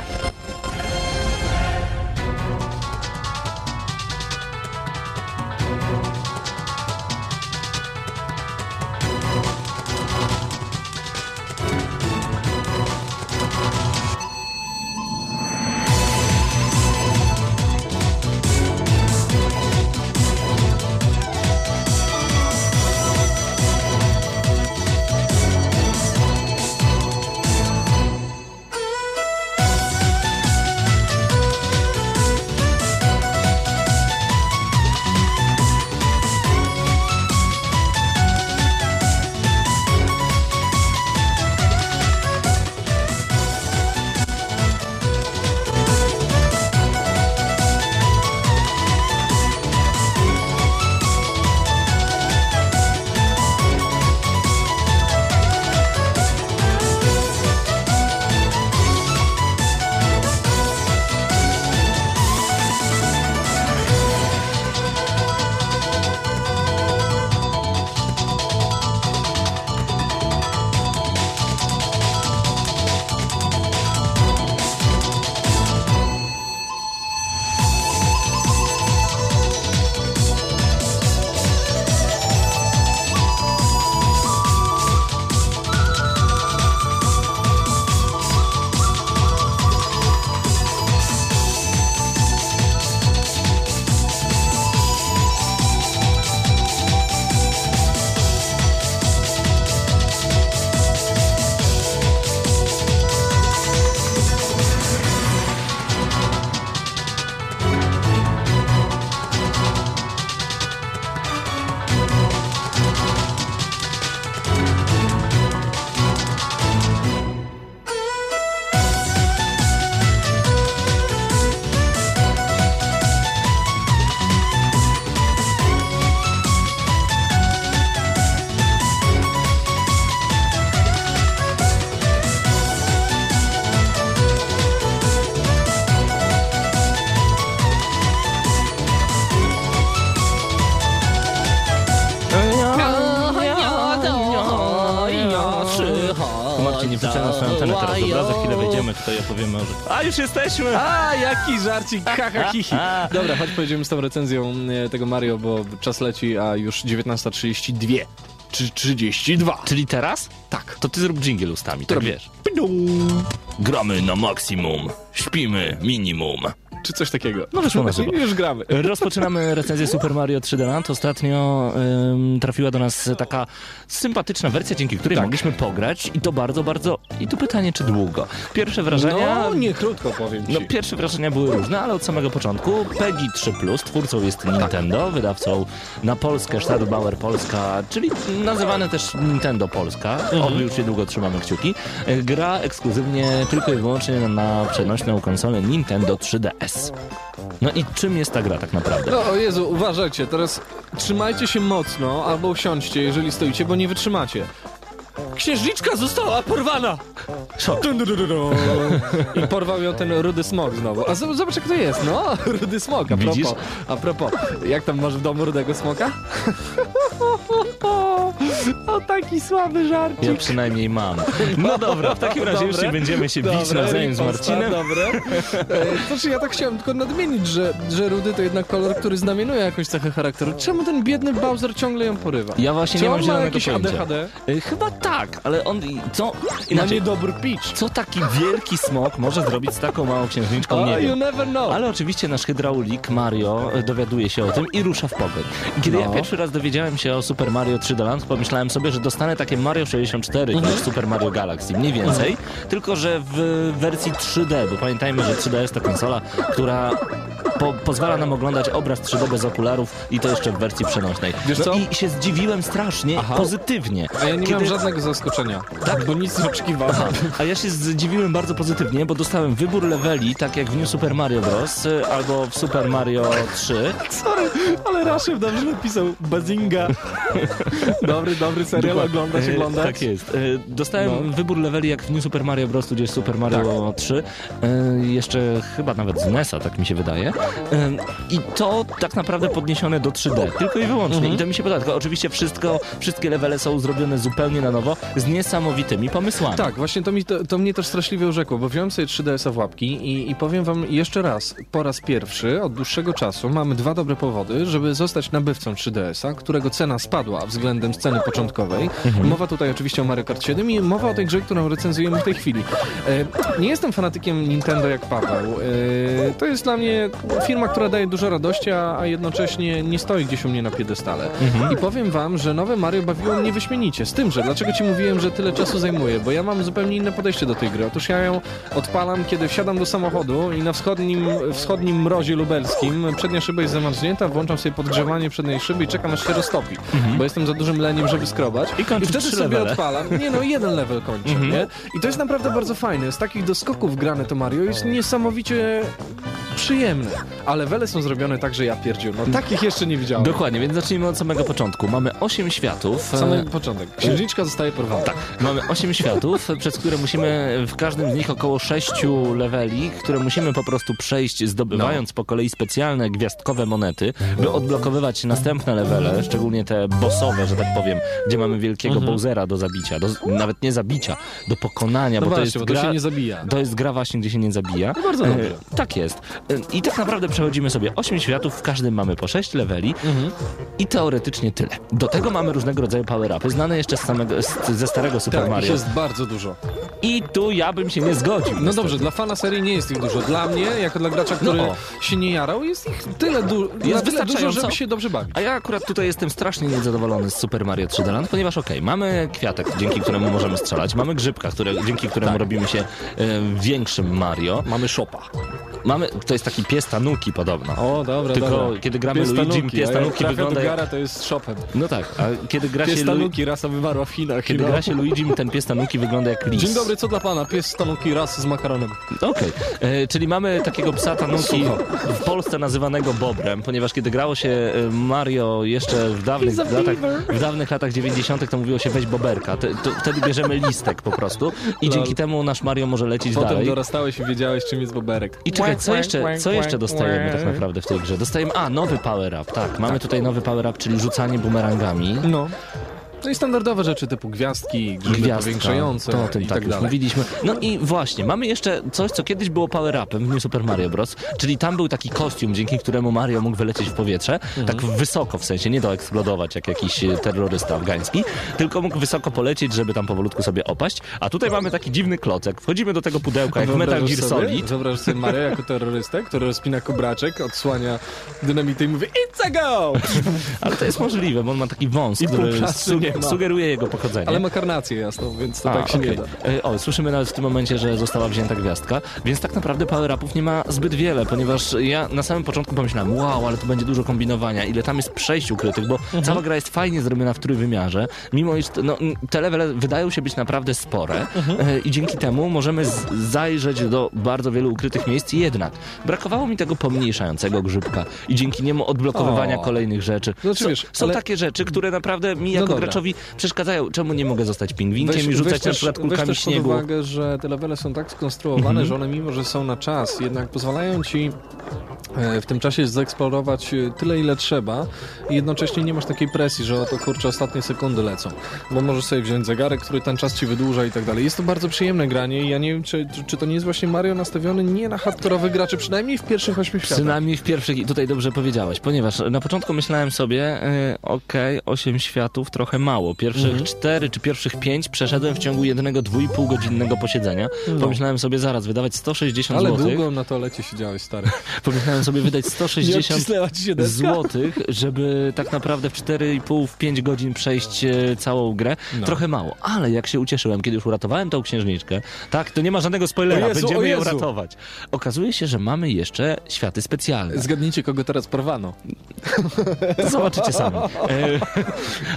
Już jesteśmy! A, jaki żarcik, ha, ha, hi, hi. Dobra, chodź pojedziemy z tą recenzją e, tego Mario, bo czas leci, a już 19.32. Czy 32. Czyli teraz? Tak. To ty zrób dżingiel ustami, tak robię. wiesz. Gramy na maksimum, śpimy minimum. Czy coś takiego. No wyszło na żywo. Już gramy. Rozpoczynamy recenzję Super Mario 3D Land. Ostatnio ym, trafiła do nas taka sympatyczna wersja, dzięki której Tak. mogliśmy pograć i to bardzo, bardzo... I tu pytanie, czy długo? Pierwsze wrażenia... No, nie krótko powiem ci. No, pierwsze wrażenia były różne, ale od samego początku PEGI 3+, twórcą jest Nintendo, wydawcą na Polskę Stadtbauer Polska, czyli nazywane też Nintendo Polska, oby już niedługo trzymamy kciuki. Gra ekskluzywnie tylko i wyłącznie na przenośną konsolę Nintendo 3DS. No i czym jest ta gra tak naprawdę? No o Jezu, uważajcie, teraz trzymajcie się mocno albo usiądźcie, jeżeli stoicie, bo nie wytrzymacie. Księżniczka została porwana! Dun, dun, dun, dun, dun. I porwał ją ten rudy smog znowu. A z- zobacz jak to jest, no, rudy smog. A propos, Widzisz? a propos, jak tam masz w domu rudego smoka? O, taki słaby żarcik. Ja przynajmniej mam. No dobra, w takim razie już Dobre. nie będziemy się bić nawzajem z Marcinem. Dobre. E, Znaczy ja tak chciałem tylko nadmienić, że, że rudy to jednak kolor, który znamienuje jakąś cechę charakteru. Czemu ten biedny Bowser ciągle ją porywa? Ja właśnie Czy nie mam on ma zielonego jakieś pojęcia. ADHD? Y, Chyba tak, ale on co Na inaczej, niedobry pitch. co taki wielki smok może zrobić z taką małą księżniczką, Oh, nie you wiem. never know. Ale oczywiście nasz hydraulik Mario e, dowiaduje się o tym i rusza w pogoń. I kiedy ja No. pierwszy raz dowiedziałem się o Super Mario 3D Land, pomyślałem sobie, że dostanę takie Mario 64 Mhm. niż Super Mario Galaxy, mniej więcej, tylko że w wersji 3D, bo pamiętajmy, że 3DS to konsola, która po, pozwala nam oglądać obraz 3D bez okularów i to jeszcze w wersji przenośnej. Wiesz no co? I się zdziwiłem strasznie Aha. pozytywnie. A ja nie Kiedy- miałem żadnego zaskoczenia, Tak? bo nic nie oczekiwałem. A ja się zdziwiłem bardzo pozytywnie, bo dostałem wybór leveli, tak jak w New Super Mario Bros. albo w Super Mario 3. Sorry, ale Raszew dobrze napisał Bazinga. dobry, dobry serial, Dokładnie. oglądać, E, oglądać. Tak jest. E, Dostałem No. wybór leveli jak w New Super Mario Bros. tudzież Super Mario 3. E, Jeszcze chyba nawet z NES-a, tak mi się wydaje. I to tak naprawdę podniesione do 3D. Tylko i wyłącznie. Mhm. I to mi się podoba. Tylko oczywiście wszystko, wszystkie levele są zrobione zupełnie na nowo, z niesamowitymi pomysłami. Tak, właśnie to, mi, to, to mnie też straszliwie urzekło, bo wziąłem sobie 3DS-a w łapki i, i powiem wam jeszcze raz, po raz pierwszy od dłuższego czasu mamy dwa dobre powody, żeby zostać nabywcą 3DS-a, którego cena spadła względem sceny początkowej. Mhm. Mowa tutaj oczywiście o Mario Kart 7 i mowa o tej grze, którą recenzujemy w tej chwili. E, nie jestem fanatykiem Nintendo jak Paweł. E, to jest dla mnie firma, która daje dużo radości, a, a jednocześnie nie stoi gdzieś u mnie na piedestale. Mhm. I powiem wam, że nowe Mario bawiło mnie wyśmienicie. Z tym, że dlaczego ci mówiłem, że tyle czasu zajmuje? Bo ja mam zupełnie inne podejście do tej gry. Otóż ja ją odpalam, kiedy wsiadam do samochodu i na wschodnim, wschodnim mrozie lubelskim przednia szyba jest zamarznięta, włączam sobie podgrzewanie przedniej szyby i czekam aż się roztopi. Bo jestem za dużym leniem, żeby skrobać. I kończy wtedy sobie levele. odpalam. Nie no, jeden level kończę, Mhm. nie? I to jest naprawdę bardzo fajne. Z takich doskoków grane to Mario jest niesamowicie przyjemne. A levele są zrobione tak, że ja pierdziu. No takich jeszcze nie widziałem. Dokładnie, więc zacznijmy od samego początku. Mamy 8 światów. Sam E, początek. Księżniczka zostaje porwana. Tak, mamy 8 światów, przez które musimy w każdym z nich około 6 leveli, które musimy po prostu przejść, zdobywając po kolei specjalne gwiazdkowe monety, by odblokowywać następne levele, szczególnie te bossowe, że tak powiem, gdzie mamy wielkiego Mhm. Bowsera do zabicia, do, nawet nie zabicia, do pokonania, No bo to właśnie, jest bo to gra, się nie zabija. To jest gra właśnie, gdzie się nie zabija. No bardzo dobrze. E, tak jest. E, I tak naprawdę przechodzimy sobie 8 światów, w każdym mamy po 6 leveli Mhm. i teoretycznie tyle. Do tego mamy różnego rodzaju power-upy, znane jeszcze z samego, z, ze starego Super Tak, Mario. jest bardzo dużo. I tu ja bym się nie zgodził. No dobrze, dla fana serii nie jest ich dużo. Dla mnie, jako dla gracza, który No się nie jarał, jest ich tyle, du- na tyle dużo, żeby się dobrze bawić. A ja akurat tutaj jestem strasznie niezadowolony z Super Mario 3D Land, ponieważ okej, mamy kwiatek, dzięki któremu możemy strzelać, mamy grzybka, które, dzięki któremu Tak. robimy się e, większym Mario. Mamy szopa. Mamy, to jest taki pies tanuki podobno. O, dobra, Tylko dobra. kiedy gramy Pies Luigi, tanuki, pies jak tanuki wygląda jak... gara, to jest szopem. No tak, a kiedy gra Pies się... Lu- tanuki, rasa wymarła w Chinach. Kiedy no. gra się Luigi, ten pies tanuki wygląda jak lis. Dzień dobry, co dla pana? Pies tanuki, ras z makaronem. Okej, E, czyli mamy takiego psa tanuki w Polsce nazywanego Bobrem, ponieważ kiedy grało się e, Mario jeszcze w dawnych, latach, w dawnych latach 90. to mówiło się weź Boberka. Te, to, wtedy bierzemy listek po prostu i Lol. dzięki temu nasz Mario może lecieć Potem dalej. dorastałeś i wiedziałeś, czym jest boberek. I czekaj, co jeszcze, co jeszcze dostajemy tak naprawdę w tej grze? Dostajemy, a, nowy power up, tak. Mamy tutaj nowy power up, czyli rzucanie bumerangami. No. No i standardowe rzeczy typu gwiazdki, grzyby Gwiazdka, powiększające to o tym i tak, tak już dalej. mówiliśmy. No i właśnie, mamy jeszcze coś, co kiedyś było power-upem w New Super Mario Bros., czyli tam był taki kostium, dzięki któremu Mario mógł wylecieć w powietrze, Mhm. tak wysoko w sensie, nie doeksplodować jak jakiś e, terrorysta afgański, tylko mógł wysoko polecieć, żeby tam powolutku sobie opaść. A tutaj mamy taki dziwny klocek. Wchodzimy do tego pudełka jak w Metal Gear sobie? Solid. Wyobrażasz sobie Mario jako terrorystę, który rozpina kubraczek, odsłania dynamity i mówi It's a go! Ale to jest możliwe, bo on ma taki wąs, I który nie su- ma. sugeruje jego pochodzenie. Ale ma karnację jasną, więc to A, tak się okej. nie da. E, O, słyszymy nawet w tym momencie, że została wzięta gwiazdka, więc tak naprawdę power-upów nie ma zbyt wiele, ponieważ ja na samym początku pomyślałem, wow, ale tu będzie dużo kombinowania, ile tam jest przejść ukrytych, bo Mhm. cała gra jest fajnie zrobiona w trójwymiarze, mimo iż no, te levele wydają się być naprawdę spore Mhm. e, i dzięki temu możemy zajrzeć do bardzo wielu ukrytych miejsc, jednak brakowało mi tego pomniejszającego grzybka i dzięki niemu odblokowywania O. kolejnych rzeczy. Znaczy, są wiesz, są ale- takie rzeczy, które naprawdę mi jako dobra. Przeszkadzają. Czemu nie mogę zostać pingwinkiem i rzucać na przykład weź kulkami też śniegu? pod uwagę, że te levele są tak skonstruowane, Mhm. że one mimo, że są na czas, jednak pozwalają ci e, w tym czasie zeksplorować e, tyle, ile trzeba i jednocześnie nie masz takiej presji, że oto kurczę ostatnie sekundy lecą, bo możesz sobie wziąć zegarek, który ten czas ci wydłuża i tak dalej. Jest to bardzo przyjemne granie i ja nie wiem, czy, czy- to nie jest właśnie Mario nastawiony nie na hardkorowych graczy, przynajmniej w pierwszych ośmiu światach. Przynajmniej w pierwszych, i tutaj dobrze powiedziałeś, ponieważ na początku myślałem sobie, y, okej, osiem światów, trochę mało. Pierwszych Mhm. cztery czy pierwszych pięć przeszedłem w ciągu jednego dwójpół godzinnego posiedzenia. No. Pomyślałem sobie zaraz wydawać 160 Ale zł. długo na toalecie siedziałeś, stary. Pomyślałem sobie wydać Nie 160 odcisnęła ci się deska? złotych, żeby tak naprawdę w 4,5, w 5 godzin przejść e, całą grę. No. Trochę mało, ale jak się ucieszyłem, kiedy już uratowałem tą księżniczkę, tak, to nie ma żadnego spoilera, Jezu, będziemy ją ratować. Okazuje się, że mamy jeszcze światy specjalne. Zgadnijcie, kogo teraz porwano. Zobaczycie sami. E,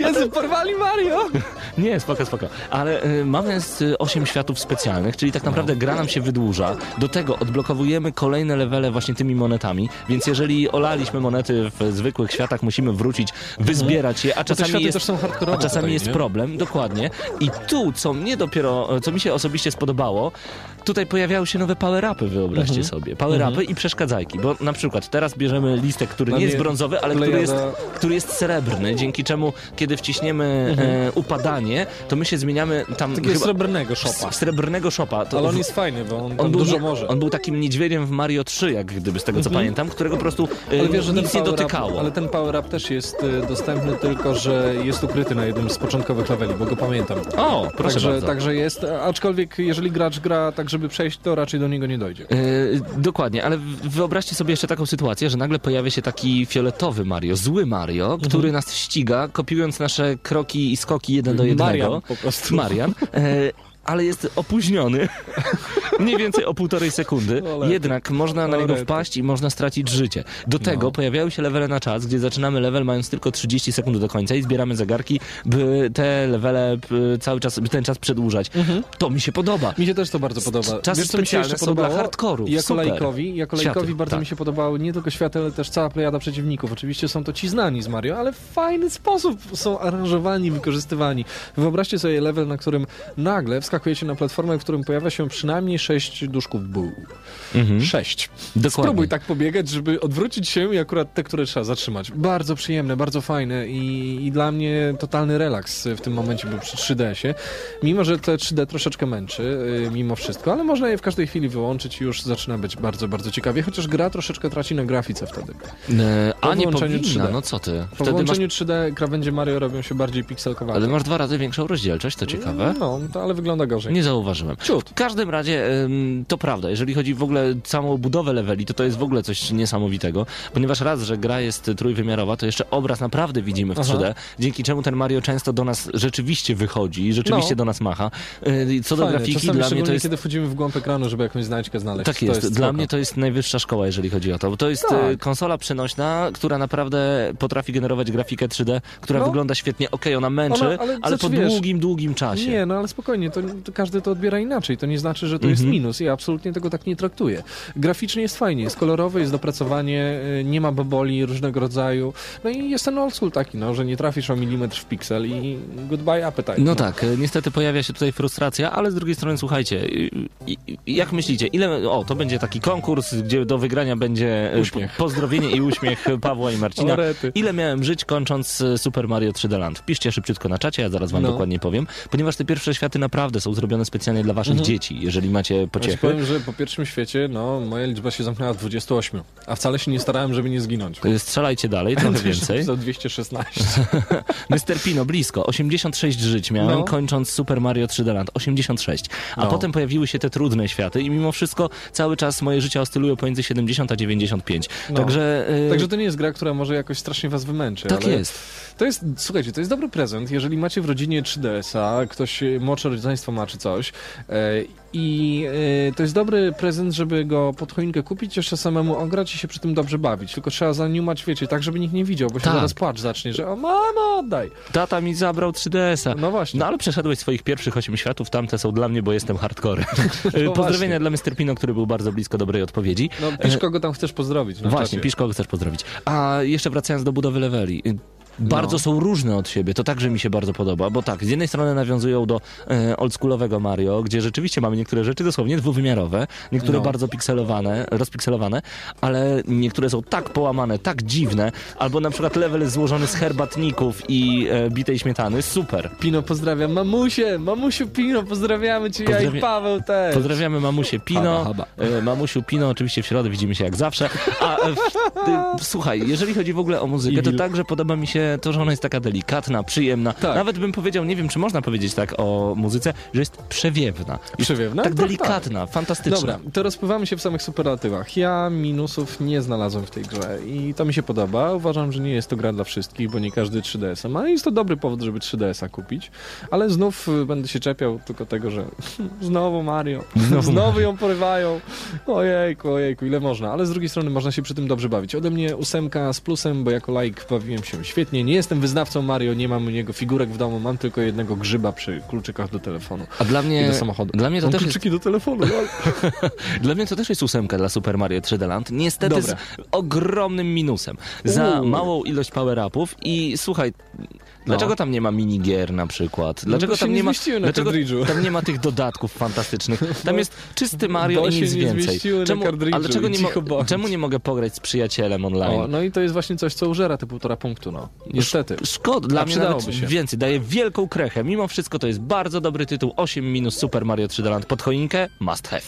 Jezu, porwali Mario! Nie, spoko, spoko. Ale y, mamy z 8 światów specjalnych, czyli tak naprawdę gra nam się wydłuża. Do tego odblokowujemy kolejne levele właśnie tymi monetami, więc jeżeli olaliśmy monety w zwykłych światach, musimy wrócić, wyzbierać je, a czasami jest, a czasami tutaj, jest problem, dokładnie. I tu, co mnie dopiero, co mi się osobiście spodobało, tutaj pojawiały się nowe power-upy, wyobraźcie Mhm. sobie. Power-upy Mhm. i przeszkadzajki, bo na przykład teraz bierzemy listek, który Dla nie jest brązowy, ale który jest, który jest srebrny, dzięki czemu, kiedy wciśniemy Mhm. e, upadanie, to my się zmieniamy tam... Takiego srebrnego szopa. Srebrnego szopa. To Ale on jest fajny, bo on, tam był, dużo może. on był takim niedźwiedziem w Mario 3, jak gdyby z tego co pamiętam, którego po prostu e, Ale wiesz, że nic nie dotykało. Up, ale ten power up też jest y, dostępny, tylko że jest ukryty na jednym z początkowych leveli, bo go pamiętam. O, proszę także, bardzo. Także jest, aczkolwiek jeżeli gracz gra tak, żeby przejść, to raczej do niego nie dojdzie. E, dokładnie, ale wyobraźcie sobie jeszcze taką sytuację, że nagle pojawia się taki fioletowy Mario, zły Mario, Mhm. który nas ściga, kopiując nasze kroki i skoki jeden do jednego. Marian po prostu. Marian. E, ale jest opóźniony. Mniej więcej o półtorej sekundy. Jednak można na niego wpaść i można stracić życie. Do tego pojawiały się levele na czas, gdzie zaczynamy level mając tylko 30 sekund do końca i zbieramy zegarki, by te levele p- cały czas, ten czas przedłużać. To mi się podoba. Mi się też to bardzo podoba. Czasy Wiesz, co mi się specjalne jeszcze są dla hardkorów. Jako Super. lajkowi, jako Światy, lajkowi bardzo tak. mi się podobały nie tylko światy, ale też cała plejada przeciwników. Oczywiście są to ci znani z Mario, ale w fajny sposób są aranżowani, wykorzystywani. Wyobraźcie sobie level, na którym nagle wskakujecie na platformę, w którym pojawia się przynajmniej sześć duszków buł. Mhm. Sześć. Dokładnie. Spróbuj tak pobiegać, żeby odwrócić się i akurat te, które trzeba zatrzymać. Bardzo przyjemne, bardzo fajne i, i dla mnie totalny relaks w tym momencie był przy 3DS-ie. Mimo, że te 3D troszeczkę męczy, y, mimo wszystko, ale można je w każdej chwili wyłączyć i już zaczyna być bardzo, bardzo ciekawie, chociaż gra troszeczkę traci na grafice wtedy. E, Po a nie powinna, 3D. no co ty? Po Wtedy masz, włączeniu 3D krawędzie Mario robią się bardziej pikselkowane. ale masz dwa razy większą rozdzielczość, to ciekawe. No, to ale wygląda gorzej. Nie zauważyłem. Ciut. W każdym razie to prawda, jeżeli chodzi w ogóle całą budowę leveli, to to jest w ogóle coś niesamowitego, ponieważ raz, że gra jest trójwymiarowa, to jeszcze obraz naprawdę widzimy w Aha. 3D, dzięki czemu ten Mario często do nas rzeczywiście wychodzi i rzeczywiście No. do nas macha. Yy, Co do Fajne. grafiki, Czasami dla mnie to jest... kiedy wchodzimy w głąb ekranu, żeby jakąś znajdźkę znaleźć. Tak to jest. Dla spoko. mnie to jest najwyższa szkoła, jeżeli chodzi o to. Bo to jest Tak. e, konsola przenośna, która naprawdę potrafi generować grafikę 3D, która No. wygląda świetnie. Okej, ona męczy, Ona- ale ale, po wiesz, długim, długim czasie. Nie, no ale spokojnie, to każdy to odbiera inaczej. To nie znaczy, że to Mhm. jest minus. Ja absolutnie tego tak nie traktuję. Graficznie jest fajnie, jest kolorowe, jest dopracowanie, y, nie ma boboli różnego rodzaju. No i jest ten old school taki, no, że nie trafisz o milimetr w piksel i goodbye appetite. No tak, e, niestety pojawia się tutaj frustracja, ale z drugiej strony słuchajcie, y, y, jak myślicie, ile, o to będzie taki konkurs, gdzie do wygrania będzie Uśmiech. po- pozdrowienie i uśmiech Pawła i Marcina. Ile miałem żyć kończąc Super Mario 3D Land? Wpiszcie szybciutko na czacie, ja zaraz wam No. dokładnie powiem, ponieważ te pierwsze światy naprawdę są zrobione specjalnie dla waszych Mhm. dzieci, jeżeli macie Ja ci pociechy. powiem, że po pierwszym świecie, no, moja liczba się zamknęła w 28, a wcale się nie starałem, żeby nie zginąć. E, Strzelajcie dalej, trochę więcej. Za 216. Mr. Pino, blisko. 86 żyć miałem, No. kończąc Super Mario 3D Land. 86. A No. potem pojawiły się te trudne światy i mimo wszystko cały czas moje życie oscyluje pomiędzy 70 a 95. No. Także... e, Także to nie jest gra, która może jakoś strasznie was wymęczy. Tak ale jest. To jest, słuchajcie, to jest dobry prezent, jeżeli macie w rodzinie 3DS-a, ktoś młodsze rodzeństwo ma czy coś e, i e, to jest dobry prezent, żeby go pod choinkę kupić, jeszcze samemu ograć i się przy tym dobrze bawić. Tylko trzeba zaniumać, wiecie, tak, żeby nikt nie widział, bo się Tak. zaraz płacz zacznie, że o mamo, oddaj. Tata mi zabrał 3DS-a. No właśnie. No ale przeszedłeś swoich pierwszych 8 światów, tamte są dla mnie, bo jestem hardcore. No Pozdrowienia dla Mr. Pino, który był bardzo blisko dobrej odpowiedzi. No pisz, kogo tam chcesz pozdrowić na Właśnie, czacie. pisz kogo chcesz pozdrowić. A jeszcze wracając do budowy leveli. Y, Bardzo No. są różne od siebie, to także mi się bardzo podoba, bo tak, z jednej strony nawiązują do e, oldschoolowego Mario, gdzie rzeczywiście mamy niektóre rzeczy dosłownie dwuwymiarowe, niektóre No. bardzo pikselowane, rozpikselowane, ale niektóre są tak połamane, tak dziwne, albo na przykład level złożony z herbatników i e, bitej śmietany, super. Pino pozdrawiam, mamusie, mamusiu Pino, pozdrawiamy cię, ja i Paweł też. Pozdrawiamy mamusię Pino. Haba, E, Mamusiu Pino, oczywiście w środę widzimy się jak zawsze. A e, w, słuchaj, jeżeli chodzi w ogóle o muzykę, to także podoba mi się to, że ona jest taka delikatna, przyjemna. Tak. Nawet bym powiedział, nie wiem, czy można powiedzieć tak o muzyce, że jest przewiewna. Jest Przewiewna? Tak Tak, delikatna, fantastyczna. Dobra, to rozpływamy się w samych superlatywach. Ja minusów nie znalazłem w tej grze i to mi się podoba. Uważam, że nie jest to gra dla wszystkich, bo nie każdy 3DS-a ma. Jest to dobry powód, żeby 3DS-a kupić, ale znów y, będę się czepiał tylko tego, że znowu Mario, Znowu znowu, ją porywają. Ojejku, ojejku, ile można, ale z drugiej strony można się przy tym dobrze bawić. Ode mnie ósemka z plusem, bo jako laik bawiłem się świetnie. Nie jestem wyznawcą Mario, nie mam u niego figurek w domu, mam tylko jednego grzyba przy kluczykach do telefonu. A dla mnie, I do samochodu. dla mnie to Mam też jest kluczyki do telefonu, no. Dla mnie to też jest ósemka dla Super Mario 3D Land. Niestety Dobra. z ogromnym minusem. Za Uuu. małą ilość power-upów i słuchaj, dlaczego tam nie ma minigier na przykład? Dlaczego No. bo się tam nie nie ma dlaczego tam nie ma tych dodatków fantastycznych? Tam jest czysty Mario i nic więcej. Czemu, ale czego nie, mo- czemu nie mogę pograć z przyjacielem online? O, no i to jest właśnie coś, co użera te półtora punktu, no. Niestety. Szkoda, dla mnie nawet się. więcej. Daje wielką krechę. Mimo wszystko to jest bardzo dobry tytuł. 8 minus Super Mario 3D Land pod choinkę. Must have.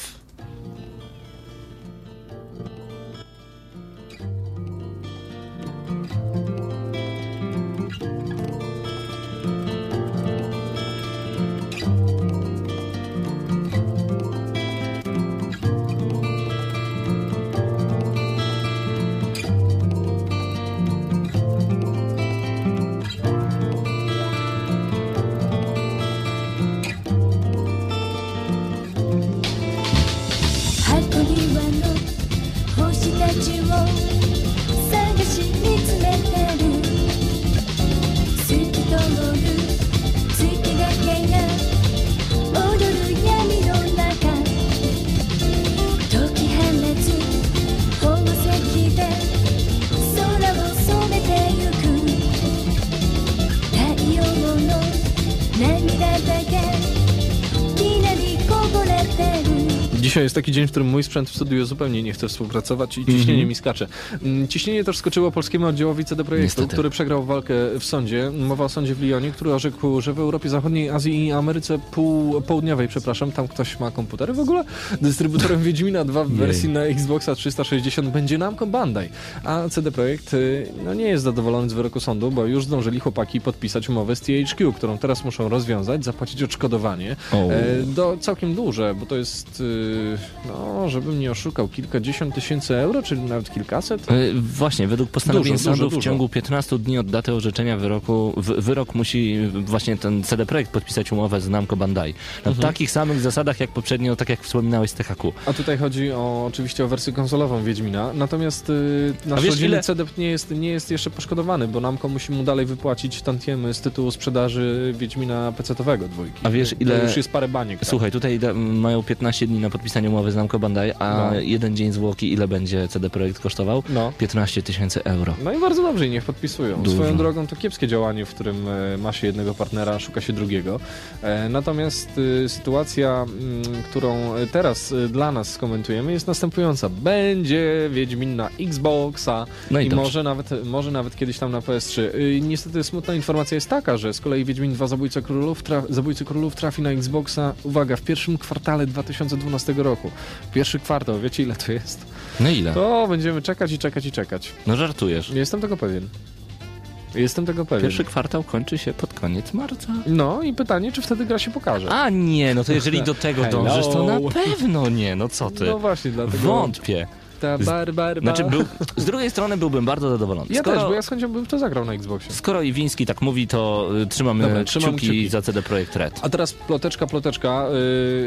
Dzisiaj jest taki dzień, w którym mój sprzęt w studiu zupełnie nie chce współpracować i ciśnienie Mhm. mi skacze. Mm, Ciśnienie też skoczyło polskiemu oddziałowi CD Projektu, Niestety. który przegrał walkę w sądzie. Mowa o sądzie w Lyonie, który orzekł, że w Europie Zachodniej, Azji i Ameryce pół, Południowej, przepraszam, tam ktoś ma komputery w ogóle, dystrybutorem Wiedźmina 2 w wersji na Xboxa 360 będzie Namco Bandai. A CD Projekt y, no, nie jest zadowolony z wyroku sądu, bo już zdążyli chłopaki podpisać umowę z THQ, którą teraz muszą rozwiązać, zapłacić odszkodowanie. O. E, do całkiem duże, bo to jest, y, no, żebym nie oszukał, kilkadziesiąt tysięcy euro, czy nawet kilkaset. E, Właśnie, według postanowień Dużo, sądu dużo, w dużo. ciągu 15 dni od daty orzeczenia wyroku, wyrok musi właśnie ten CD Projekt podpisać umowę z Namco Bandai. Na Mhm. takich samych zasadach jak poprzednio, tak jak wspominałeś z THQ. A tutaj chodzi o, oczywiście o wersję konsolową Wiedźmina, natomiast y, nasz wiesz, ile- CDP nie jest, nie jest jeszcze poszkodowany, bo Namco musi mu dalej wypłacić tantiemy z tytułu sprzedaży Wiedźmina PC-owego dwójki. A wiesz, To ile- już jest parę baniek. tak. Słuchaj, tutaj da, mają 15 dni na podpisanie umowy z Namco Bandai, a No. jeden dzień zwłoki ile będzie CD Projekt kosztował? No. 15 tysięcy euro. No i bardzo dobrze, i niech podpisują. Dużo. Swoją drogą to kiepskie działanie, w którym e, ma się jednego partnera, szuka się drugiego. E, natomiast e, sytuacja, mm, którą teraz dla nas skomentujemy, jest następująca. Będzie Wiedźmin na Xboxa No i i może nawet, może nawet kiedyś tam na PS3. Y, Niestety smutna informacja jest taka, że z kolei Wiedźmin 2 Zabójca Królów, tra Zabójcy Królów trafi na Xboxa, uwaga, w pierwszym kwartale 2012 roku. Pierwszy kwartał, wiecie ile to jest? No ile? To będziemy czekać i czekać i czekać. No żartujesz. Jestem tego pewien. Jestem tego pewien. Pierwszy kwartał kończy się pod koniec marca. No i pytanie, czy wtedy gra się pokaże. A nie, no to jeżeli do tego dążysz, to na pewno nie, no co ty. No właśnie, dlatego... Wątpię. Ta. Znaczy, był, z drugiej strony byłbym bardzo zadowolony. Ja skoro, też, bo ja z chęcią bym to zagrał na Xboxie. skoro Iwiński tak mówi, to y, trzymamy Dobra, kciuki, trzymam kciuki. za CD Projekt Red. A teraz ploteczka, ploteczka.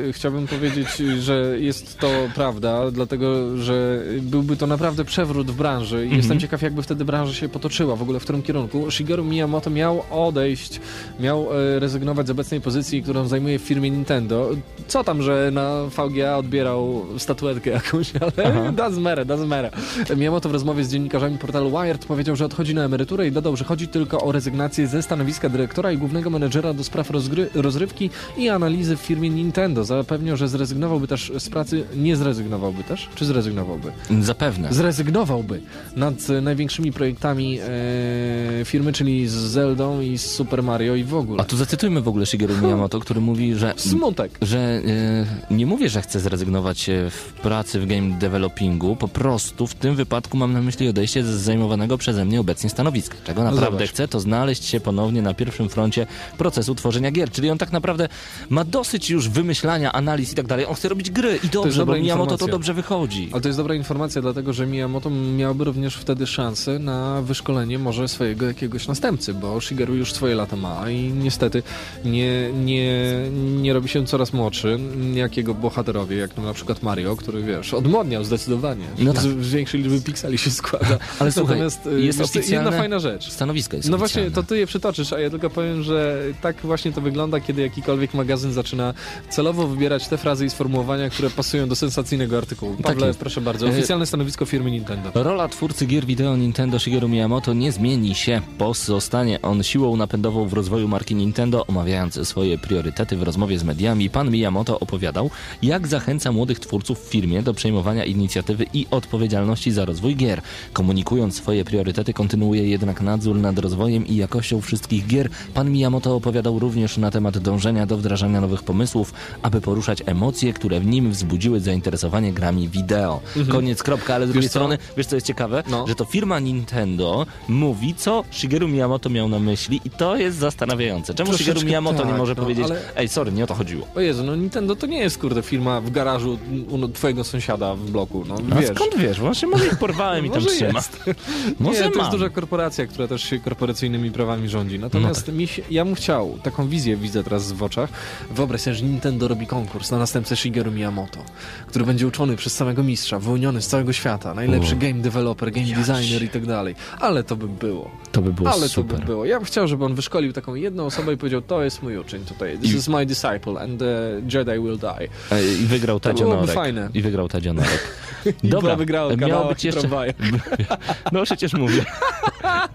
Yy, chciałbym powiedzieć, że jest to prawda, dlatego że byłby to naprawdę przewrót w branży i Mhm. jestem ciekaw, jakby wtedy branża się potoczyła, w ogóle w którym kierunku. Shigeru Miyamoto miał odejść, miał e, rezygnować z obecnej pozycji, którą zajmuje w firmie Nintendo. Co tam, że na VGA odbierał statuetkę jakąś, ale Aha. doesn't matter, doesn't matter. Miyamoto w rozmowie z dziennikarzami portalu Wired powiedział, że odchodzi na emeryturę i dodał, że chodzi tylko o rezygnację ze stanowiska dyrektora i głównego menedżera do spraw rozgry- rozrywki i analizy w firmie Nintendo. Zapewniał, że zrezygnowałby też z pracy, nie zrezygnowałby też, czy zrezygnowałby? Zapewne. Zrezygnowałby nad e, największymi projektami e, firmy, czyli z Zeldą i z Super Mario i w ogóle. A tu zacytujmy w ogóle Shigeru Miyamoto, który mówi, że... Smutek. Że e, nie mówię, że chce zrezygnować e, w pracy w game developingu, po prostu w tym wypadku mam na myśli odejście z zajmowanego przeze mnie obecnie stanowiska. Czego naprawdę zobacz. chce, to znaleźć się ponownie na pierwszym froncie procesu tworzenia gier. Czyli on tak naprawdę ma dosyć już wymyślania, analiz i tak dalej. On chce robić gry i dobrze, bo Miyamoto to dobrze wychodzi. Ale to jest dobra informacja, dlatego że Miyamoto miałby również wtedy szansę na wyszkolenie może swojego jakiegoś następcy, bo Shigeru już swoje lata ma i niestety nie, nie, nie robi się coraz młodszy, jak jego bohaterowie, jak na przykład Mario, który wiesz, odmłodniał zdecydowanie. No tak. z, z większej liczby pikseli się składa. Ale słuchaj, Natomiast y, jest co, oficjalne jedna fajna rzecz. Stanowisko jest No właśnie, oficjalne. to ty je przytoczysz, a ja tylko powiem, że tak właśnie to wygląda, kiedy jakikolwiek magazyn zaczyna celowo wybierać te frazy i sformułowania, które pasują do sensacyjnego artykułu. Tak Pawle, jest. proszę bardzo, E, oficjalne stanowisko firmy Nintendo. Rola twórcy gier wideo Nintendo Shigeru Miyamoto nie zmieni się. Pozostanie on siłą napędową w rozwoju marki Nintendo. Omawiając swoje priorytety w rozmowie z mediami, pan Miyamoto opowiadał, jak zachęca młodych twórców w firmie do przejmowania inicjatywy i odpowiedzialności za rozwój gier. Komunikując swoje priorytety, kontynuuje jednak nadzór nad rozwojem i jakością wszystkich gier. Pan Miyamoto opowiadał również na temat dążenia do wdrażania nowych pomysłów, aby poruszać emocje, które w nim wzbudziły zainteresowanie grami wideo. Mhm. Koniec, kropka, ale z drugiej Wiesz co? strony, wiesz co jest ciekawe? No. Że to firma Nintendo mówi, co Shigeru Miyamoto miał na myśli i to jest zastanawiające. Czemu Troszeczkę Shigeru Miyamoto nie tak, może no, powiedzieć, ale- ej, sorry, nie o to chodziło. O Jezu, no Nintendo to nie jest, kurde, firma w garażu u twojego sąsiada w bloku, No, wiesz. skąd wiesz? Właśnie może ich porwałem i tam Może trzyma. jest. Może nie, to jest duża korporacja, która też się korporacyjnymi prawami rządzi. Natomiast No mi się, ja bym chciał, taką wizję widzę teraz w oczach, wyobraź sobie, że Nintendo robi konkurs na następcę Shigeru Miyamoto, który będzie uczony przez samego mistrza, wyłoniony z całego świata, najlepszy O. game developer, game designer i tak dalej. Ale to by było. To by było Ale super. to by było. Ja bym chciał, żeby on wyszkolił taką jedną osobę i powiedział, to jest mój uczeń tutaj, this I- is my disciple and the Jedi will die. Ej, I wygrał To Tadzio byłoby Norek. fajne. I wygrał Tadzio Norek. I Dobra, wygrał miało być jeszcze... tramwaju. No przecież mówię.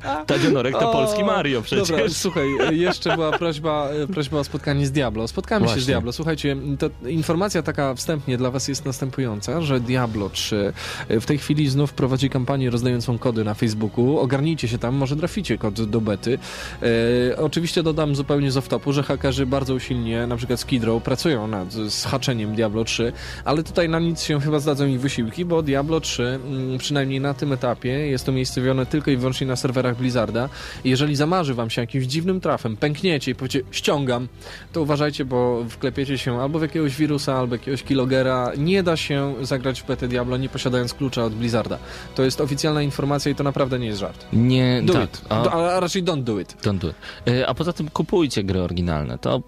Tadzio Norek to O, polski Mario przecież. Dobra, słuchaj, jeszcze była prośba, prośba o spotkanie z Diablo. Spotkamy się z Właśnie. Diablo. Słuchajcie, to informacja taka wstępnie dla was jest następująca, że Diablo 3 w tej chwili znów prowadzi kampanię rozdającą kody na Facebooku. Ogarnijcie się tam, może traficie kod do bety. E, oczywiście dodam zupełnie z off-topu, że hakerzy bardzo usilnie, na przykład Skid Row, pracują nad zhaczeniem Diablo 3, ale tutaj na nic się chyba zdadzą ich wysiłki, bo Diablo 3, mm, przynajmniej na tym etapie, jest umiejscowione tylko i wyłącznie na serwerach Blizzarda. I jeżeli zamarzy wam się jakimś dziwnym trafem, pękniecie i powiecie ściągam, to uważajcie, bo wklepiecie się albo w jakiegoś wirusa, albo jakiegoś kilogera. Nie da się zagrać w betę Diablo nie posiadając klucza od Blizzarda. To jest oficjalna informacja i to naprawdę nie jest żart. Nie, Do tak. it. A, a raczej don't do it. don't do it. E, a poza tym kupujcie gry oryginalne. To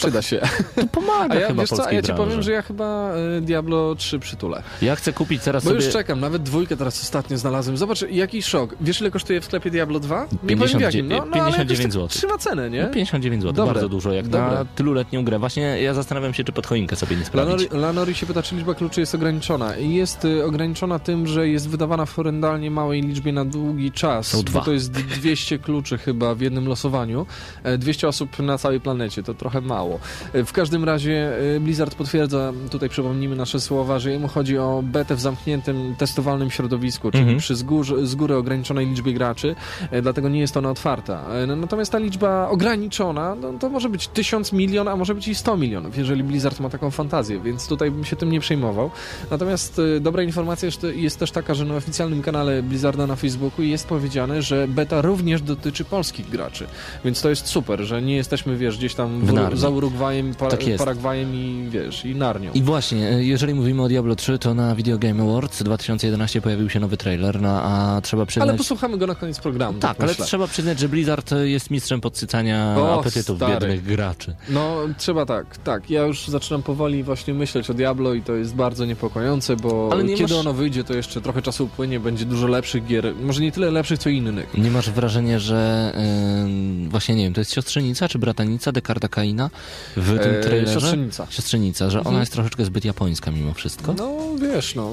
Przyda się. To pomaga A ja, chyba wiesz co, ja ci branży. powiem, że ja chyba y, Diablo 3 przytulę. Ja chcę kupić teraz Bo sobie... już czekam, nawet dwójkę teraz ostatnio znalazłem. Zobacz, jaki szok. Wiesz, ile kosztuje w sklepie Diablo 2? Nie 50 powiem w jakim. No, no, ale jakoś 59 tak zł. Trzyma cenę, nie? No 59 zł, Dobre. bardzo dużo, jak Dobre. na tyluletnią grę. Właśnie ja zastanawiam się, czy pod choinkę sobie nie sprawić. Lanori, Lanori się pyta, czy liczba kluczy jest ograniczona. I Jest y, ograniczona tym, że jest wydawana w horrendalnie małej liczbie na długi czas. Są dwa. Bo to jest 200 kluczy chyba w jednym losowaniu. E, 200 osób na całej planecie, to trochę mało. W każdym razie e, Blizzard potwierdza, tutaj przypomnijmy nasze słowa, że jemu chodzi o betę w zamkniętym, testowalnym środowisku, czyli Mhm. przy z góry, z góry ograniczonej liczbie graczy, e, dlatego nie jest ona otwarta. E, no, Natomiast ta liczba ograniczona, no, to może być 1000 milion, a może być i 100 milionów, jeżeli Blizzard ma taką fantazję, więc tutaj bym się tym nie przejmował. Natomiast dobra informacja jest, jest też taka, że na oficjalnym kanale Blizzarda na Facebooku jest powiedziane, że beta również dotyczy polskich graczy, więc to jest super, że nie jesteśmy, wiesz, gdzieś tam W w, za Urugwajem, Tak. Paragwajem i, wiesz, i Narnią. I właśnie, e, jeżeli mówimy o Diablo 3, to na Video Game Awards 2011 pojawił się nowy trailer, no, a trzeba przyznać... Ale posłuchamy go na koniec programu. Tak, ale myślę. trzeba przyznać, że Blizzard e, jest mistrzem podsycania O, apetytów stary. biednych graczy. No, trzeba tak, tak. Ja już zaczynam powoli właśnie myśleć o Diablo i to jest bardzo niepokojące, bo Ale nie kiedy masz- ono wyjdzie, to jeszcze trochę czasu upłynie, będzie dużo lepszych gier. Może nie tyle lepszych, co innych. Nie masz wrażenia, że e, właśnie nie wiem, to jest siostrzenica czy bratanica Dekarda Kaina w tym E, trailerze? siostrzenica. Siostrzenica, że ona Mhm. jest troszeczkę zbyt japońska mimo wszystko. No, wiesz, no,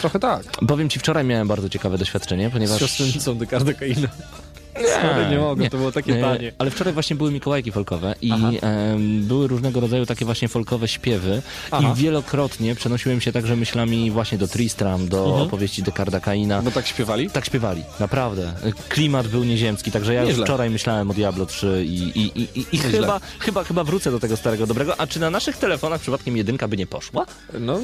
trochę tak. Powiem ci, wczoraj miałem bardzo ciekawe doświadczenie, Z ponieważ... siostrzenicą Dekarda Kaina. Sorry, nie mogę, to było takie E, tanie. Ale wczoraj właśnie były Mikołajki folkowe i em, były różnego rodzaju takie właśnie folkowe śpiewy Aha. i wielokrotnie przenosiłem się także myślami właśnie do Tristram, do Mhm. opowieści Dekarda Kaina. Bo tak śpiewali? Tak śpiewali, naprawdę. Klimat był nieziemski, także ja już wczoraj myślałem o Diablo 3 i, i, i, i, i chyba, chyba, chyba wrócę do tego starego dobrego. A czy na naszych telefonach przypadkiem jedynka by nie poszła? No,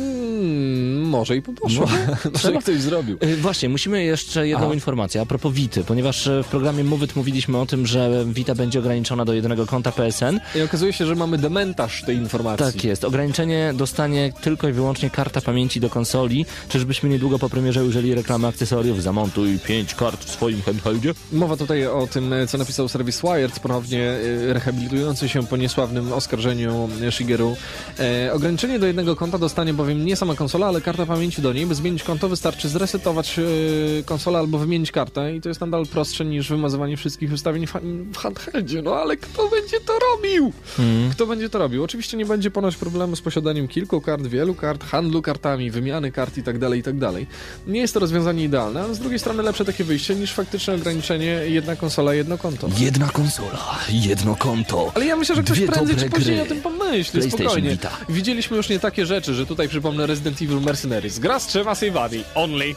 może i poszło. Może ktoś zrobił. Y, Właśnie, musimy jeszcze jedną Aha. informację a propos Wity, ponieważ w programie Move It mówiliśmy o tym, że Vita będzie ograniczona do jednego konta PSN. I okazuje się, że mamy dementarz tej informacji. Tak jest. Ograniczenie dostanie tylko i wyłącznie karta pamięci do konsoli. Czyżbyśmy niedługo po premierze ujrzeli reklamę akcesoriów Zamontuj 5 kart w swoim handheldzie? Mowa tutaj o tym, co napisał serwis Wired, ponownie e, rehabilitujący się po niesławnym oskarżeniu Shigeru. E, ograniczenie do jednego konta dostanie bowiem nie sama konsola, ale karta pamięci do niej. By zmienić konto wystarczy zresetować e, konsolę albo wymienić kartę i to jest nadal prostsze niż wymazywanie wszystkich ustawień w, handheldzie. No ale kto będzie to robił? Hmm. Kto będzie to robił? Oczywiście nie będzie ponoć problemu z posiadaniem kilku kart, wielu kart, handlu kartami, wymiany kart i tak dalej, i tak dalej. Nie jest to rozwiązanie idealne, ale z drugiej strony lepsze takie wyjście niż faktyczne ograniczenie jedna konsola, jedno konto. Jedna konsola, jedno konto. Ale ja myślę, że ktoś Dwie prędzej czy później gry. o tym pomyśli, spokojnie. Vita. Widzieliśmy już nie takie rzeczy, że tutaj przypomnę Resident Evil Mercenaries. Gra z trzema save'ami. Only.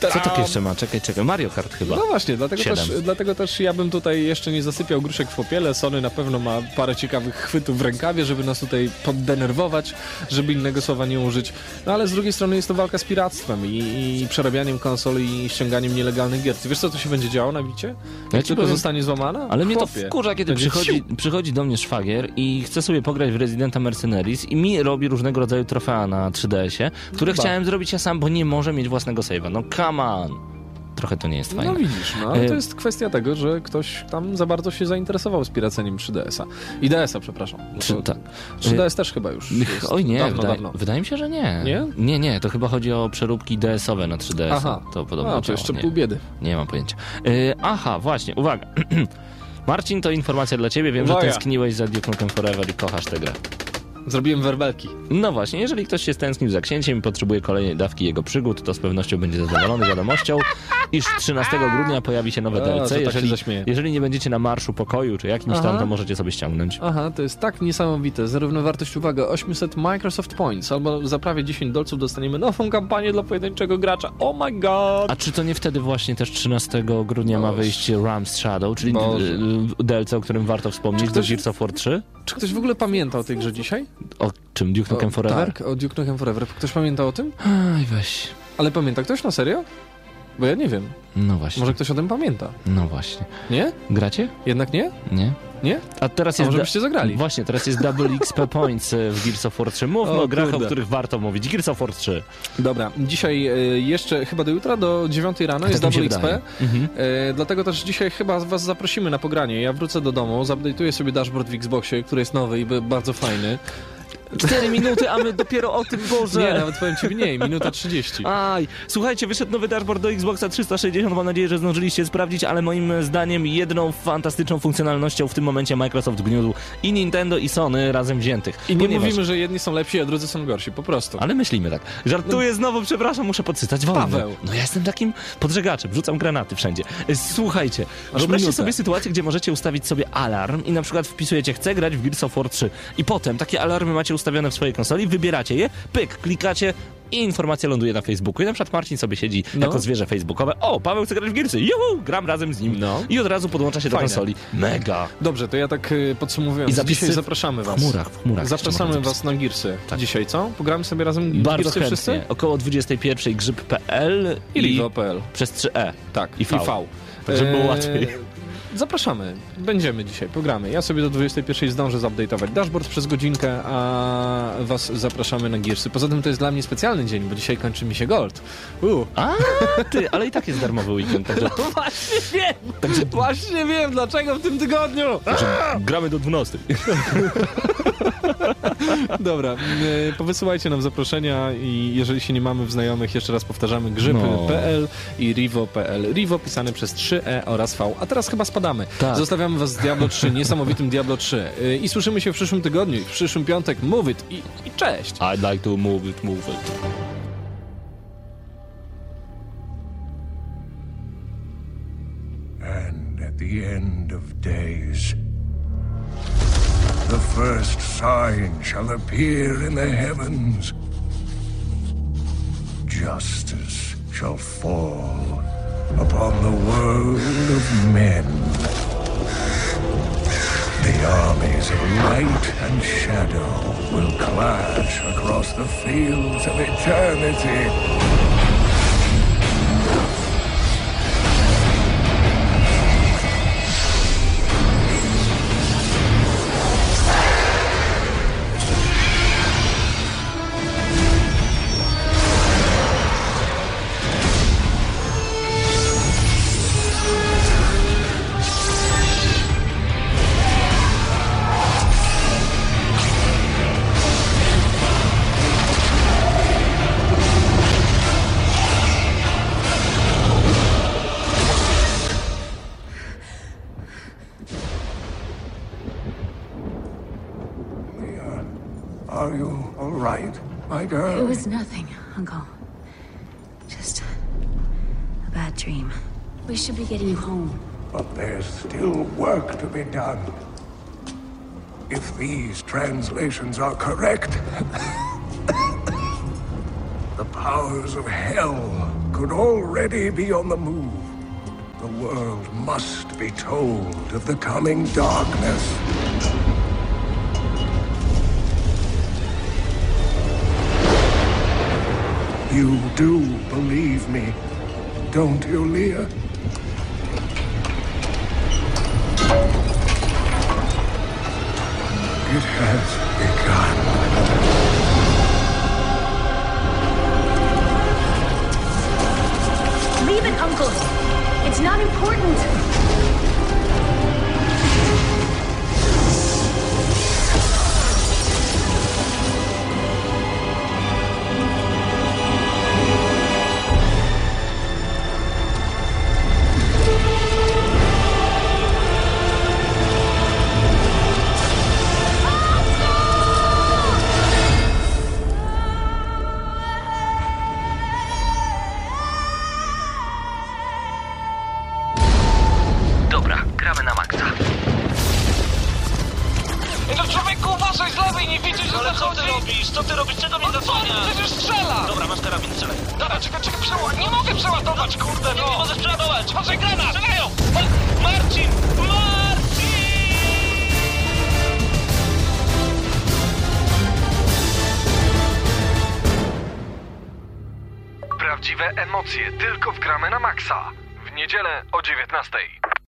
Co tak jeszcze ma? Czekaj, czekaj. Mario Kart chyba. No właśnie, dlatego też, dlatego też ja bym tutaj jeszcze nie zasypiał gruszek w popiele. Sony na pewno ma parę ciekawych chwytów w rękawie, żeby nas tutaj poddenerwować, żeby innego słowa nie użyć. No ale z drugiej strony jest to walka z piractwem i, i przerabianiem konsol i ściąganiem nielegalnych gier. Ty wiesz co tu się będzie działo na bicie? Ja tylko powiem- zostanie złamana? Ale mnie to Chłopie, wkurza, kiedy przychodzi, przychodzi do mnie szwagier i chce sobie pograć w Residenta Mercenaries i mi robi różnego rodzaju trofea na 3DS-ie, które Ba. chciałem zrobić ja sam, bo nie może mieć własnego save'a. No on! Trochę to nie jest fajne. No widzisz, no ale E, to jest kwestia tego, że ktoś tam za bardzo się zainteresował spiraceniem 3DS-a. I DS-a, przepraszam. Czy- to- tak. 3DS też chyba już Oj nie, dawno, wydaje, dawno. wydaje mi się, że nie. Nie? Nie, nie, to chyba chodzi o przeróbki DS-owe na 3DS. Aha. To podobno A, to działa, jeszcze nie. pół biedy. Nie mam pojęcia. Y, aha, właśnie, uwaga. Marcin, to informacja dla ciebie. Wiem, Uwaga. że tęskniłeś za Duke Nukem Forever i kochasz tę grę. Zrobiłem werbelki. No właśnie, jeżeli ktoś się stęsknił za księciem i potrzebuje kolejnej dawki jego przygód, to z pewnością będzie zadowolony wiadomością, iż 13 grudnia pojawi się nowe DLC. tak jeżeli, jeżeli nie będziecie na Marszu Pokoju czy jakimś tam, Aha. to możecie sobie ściągnąć. Aha, to jest tak niesamowite. Zarówno wartość, uwaga, 800 Microsoft Points, albo za prawie 10 dolców dostaniemy nową kampanię dla pojedynczego gracza. Oh my god! A czy to nie wtedy właśnie też 13 grudnia ma Boże. wyjść Ram's Shadow, czyli Boże. y, DLC, o którym warto wspomnieć, ktoś- do Gears of War 3? Czy ktoś w ogóle pamięta o tej grze dzisiaj? O czym? Duke Nukem Forever? Tak, o Duke Nukem Forever. Ktoś pamięta o tym? Aj, weź. Ale pamięta ktoś na serio? Bo ja nie wiem. No właśnie. Może ktoś o tym pamięta? No właśnie. Nie? Gracie? Jednak nie? Nie? Nie? A teraz A jest. może byście zagrali? Właśnie, teraz jest Double XP Points e, w Gears of War 3. Mówmy O o, grach, o kurde. których warto mówić. Gears of War 3. Dobra, dzisiaj e, jeszcze chyba do jutra, do 9 rano jest Tak Double XP. Mhm. E, dlatego też dzisiaj chyba was zaprosimy na pogranie. Ja wrócę do domu, zupdate'uję sobie dashboard w Xboxie, który jest nowy i bardzo fajny. 4 minuty, a my dopiero o tym, Boże. Nie, nawet powiem ci mniej, minuta 30. Aj, słuchajcie, wyszedł nowy dashboard do Xboxa 360, mam nadzieję, że zdążyliście sprawdzić, ale moim zdaniem jedną fantastyczną funkcjonalnością w tym momencie Microsoft gniódł i Nintendo i Sony razem wziętych. I nie Ponieważ- mówimy, że jedni są lepsi, a drudzy są gorsi, po prostu. Ale myślimy tak. Żartuję znowu, przepraszam, muszę podsycać wojnę. Paweł. No ja jestem takim podżegaczem, rzucam granaty wszędzie. Słuchajcie, wyobraźcie minutę. sobie sytuację, gdzie możecie ustawić sobie alarm i na przykład wpisujecie chcę grać w Gears of War 3 i potem takie alarmy macie ustawione w swojej konsoli, wybieracie je, pyk, klikacie i informacja ląduje na Facebooku. I na przykład Marcin sobie siedzi No. jako zwierzę facebookowe. O, Paweł chce grać w Gearsy, juhu, gram razem z nim. No. I od razu podłącza się do Fajne. konsoli. Mega. Dobrze, to ja tak y, podsumowując, I zapisy dzisiaj w zapraszamy was. chmurach, w chmurach Zapraszamy was na Girsy. Tak. Dzisiaj, co? Pogramy sobie razem w Bardzo chętnie. wszyscy? Około 21 grzyb.pl I Ligo.pl. przez 3e. Tak, I V. i V. Żeby było łatwiej. Zapraszamy. Będziemy dzisiaj, pogramy. Ja sobie do 21 zdążę zupdate'ować dashboard przez godzinkę, a was zapraszamy na Gearsy. Poza tym to jest dla mnie specjalny dzień, bo dzisiaj kończy mi się Gold. Uh. A, ty, ale i tak jest darmowy weekend, także, No właśnie wiem! Właśnie wiem, dlaczego w tym tygodniu! także gramy do 12. Dobra, e, powysyłajcie nam zaproszenia i jeżeli się nie mamy w znajomych, jeszcze raz powtarzamy grzyby.pl i rivo.pl. Rivo pisane przez 3e oraz V. A teraz chyba spadamy. Tak. Zostawiamy was z Diablo 3, niesamowitym Diablo 3. E, I słyszymy się w przyszłym tygodniu, w przyszłym piątek. Move it i, i cześć! I'd like to move it, move it. And at the end of days. The first sign shall appear in the heavens. Justice shall fall upon the world of men. The armies of light and shadow will clash across the fields of eternity. You all right, my girl? It was nothing, Uncle. Just a bad dream. We should be getting you home. But there's still work to be done. If these translations are correct, the powers of hell could already be on the move. The world must be told of the coming darkness. You do believe me, don't you, Leah? It has begun. Leave it, Uncle. It's not important.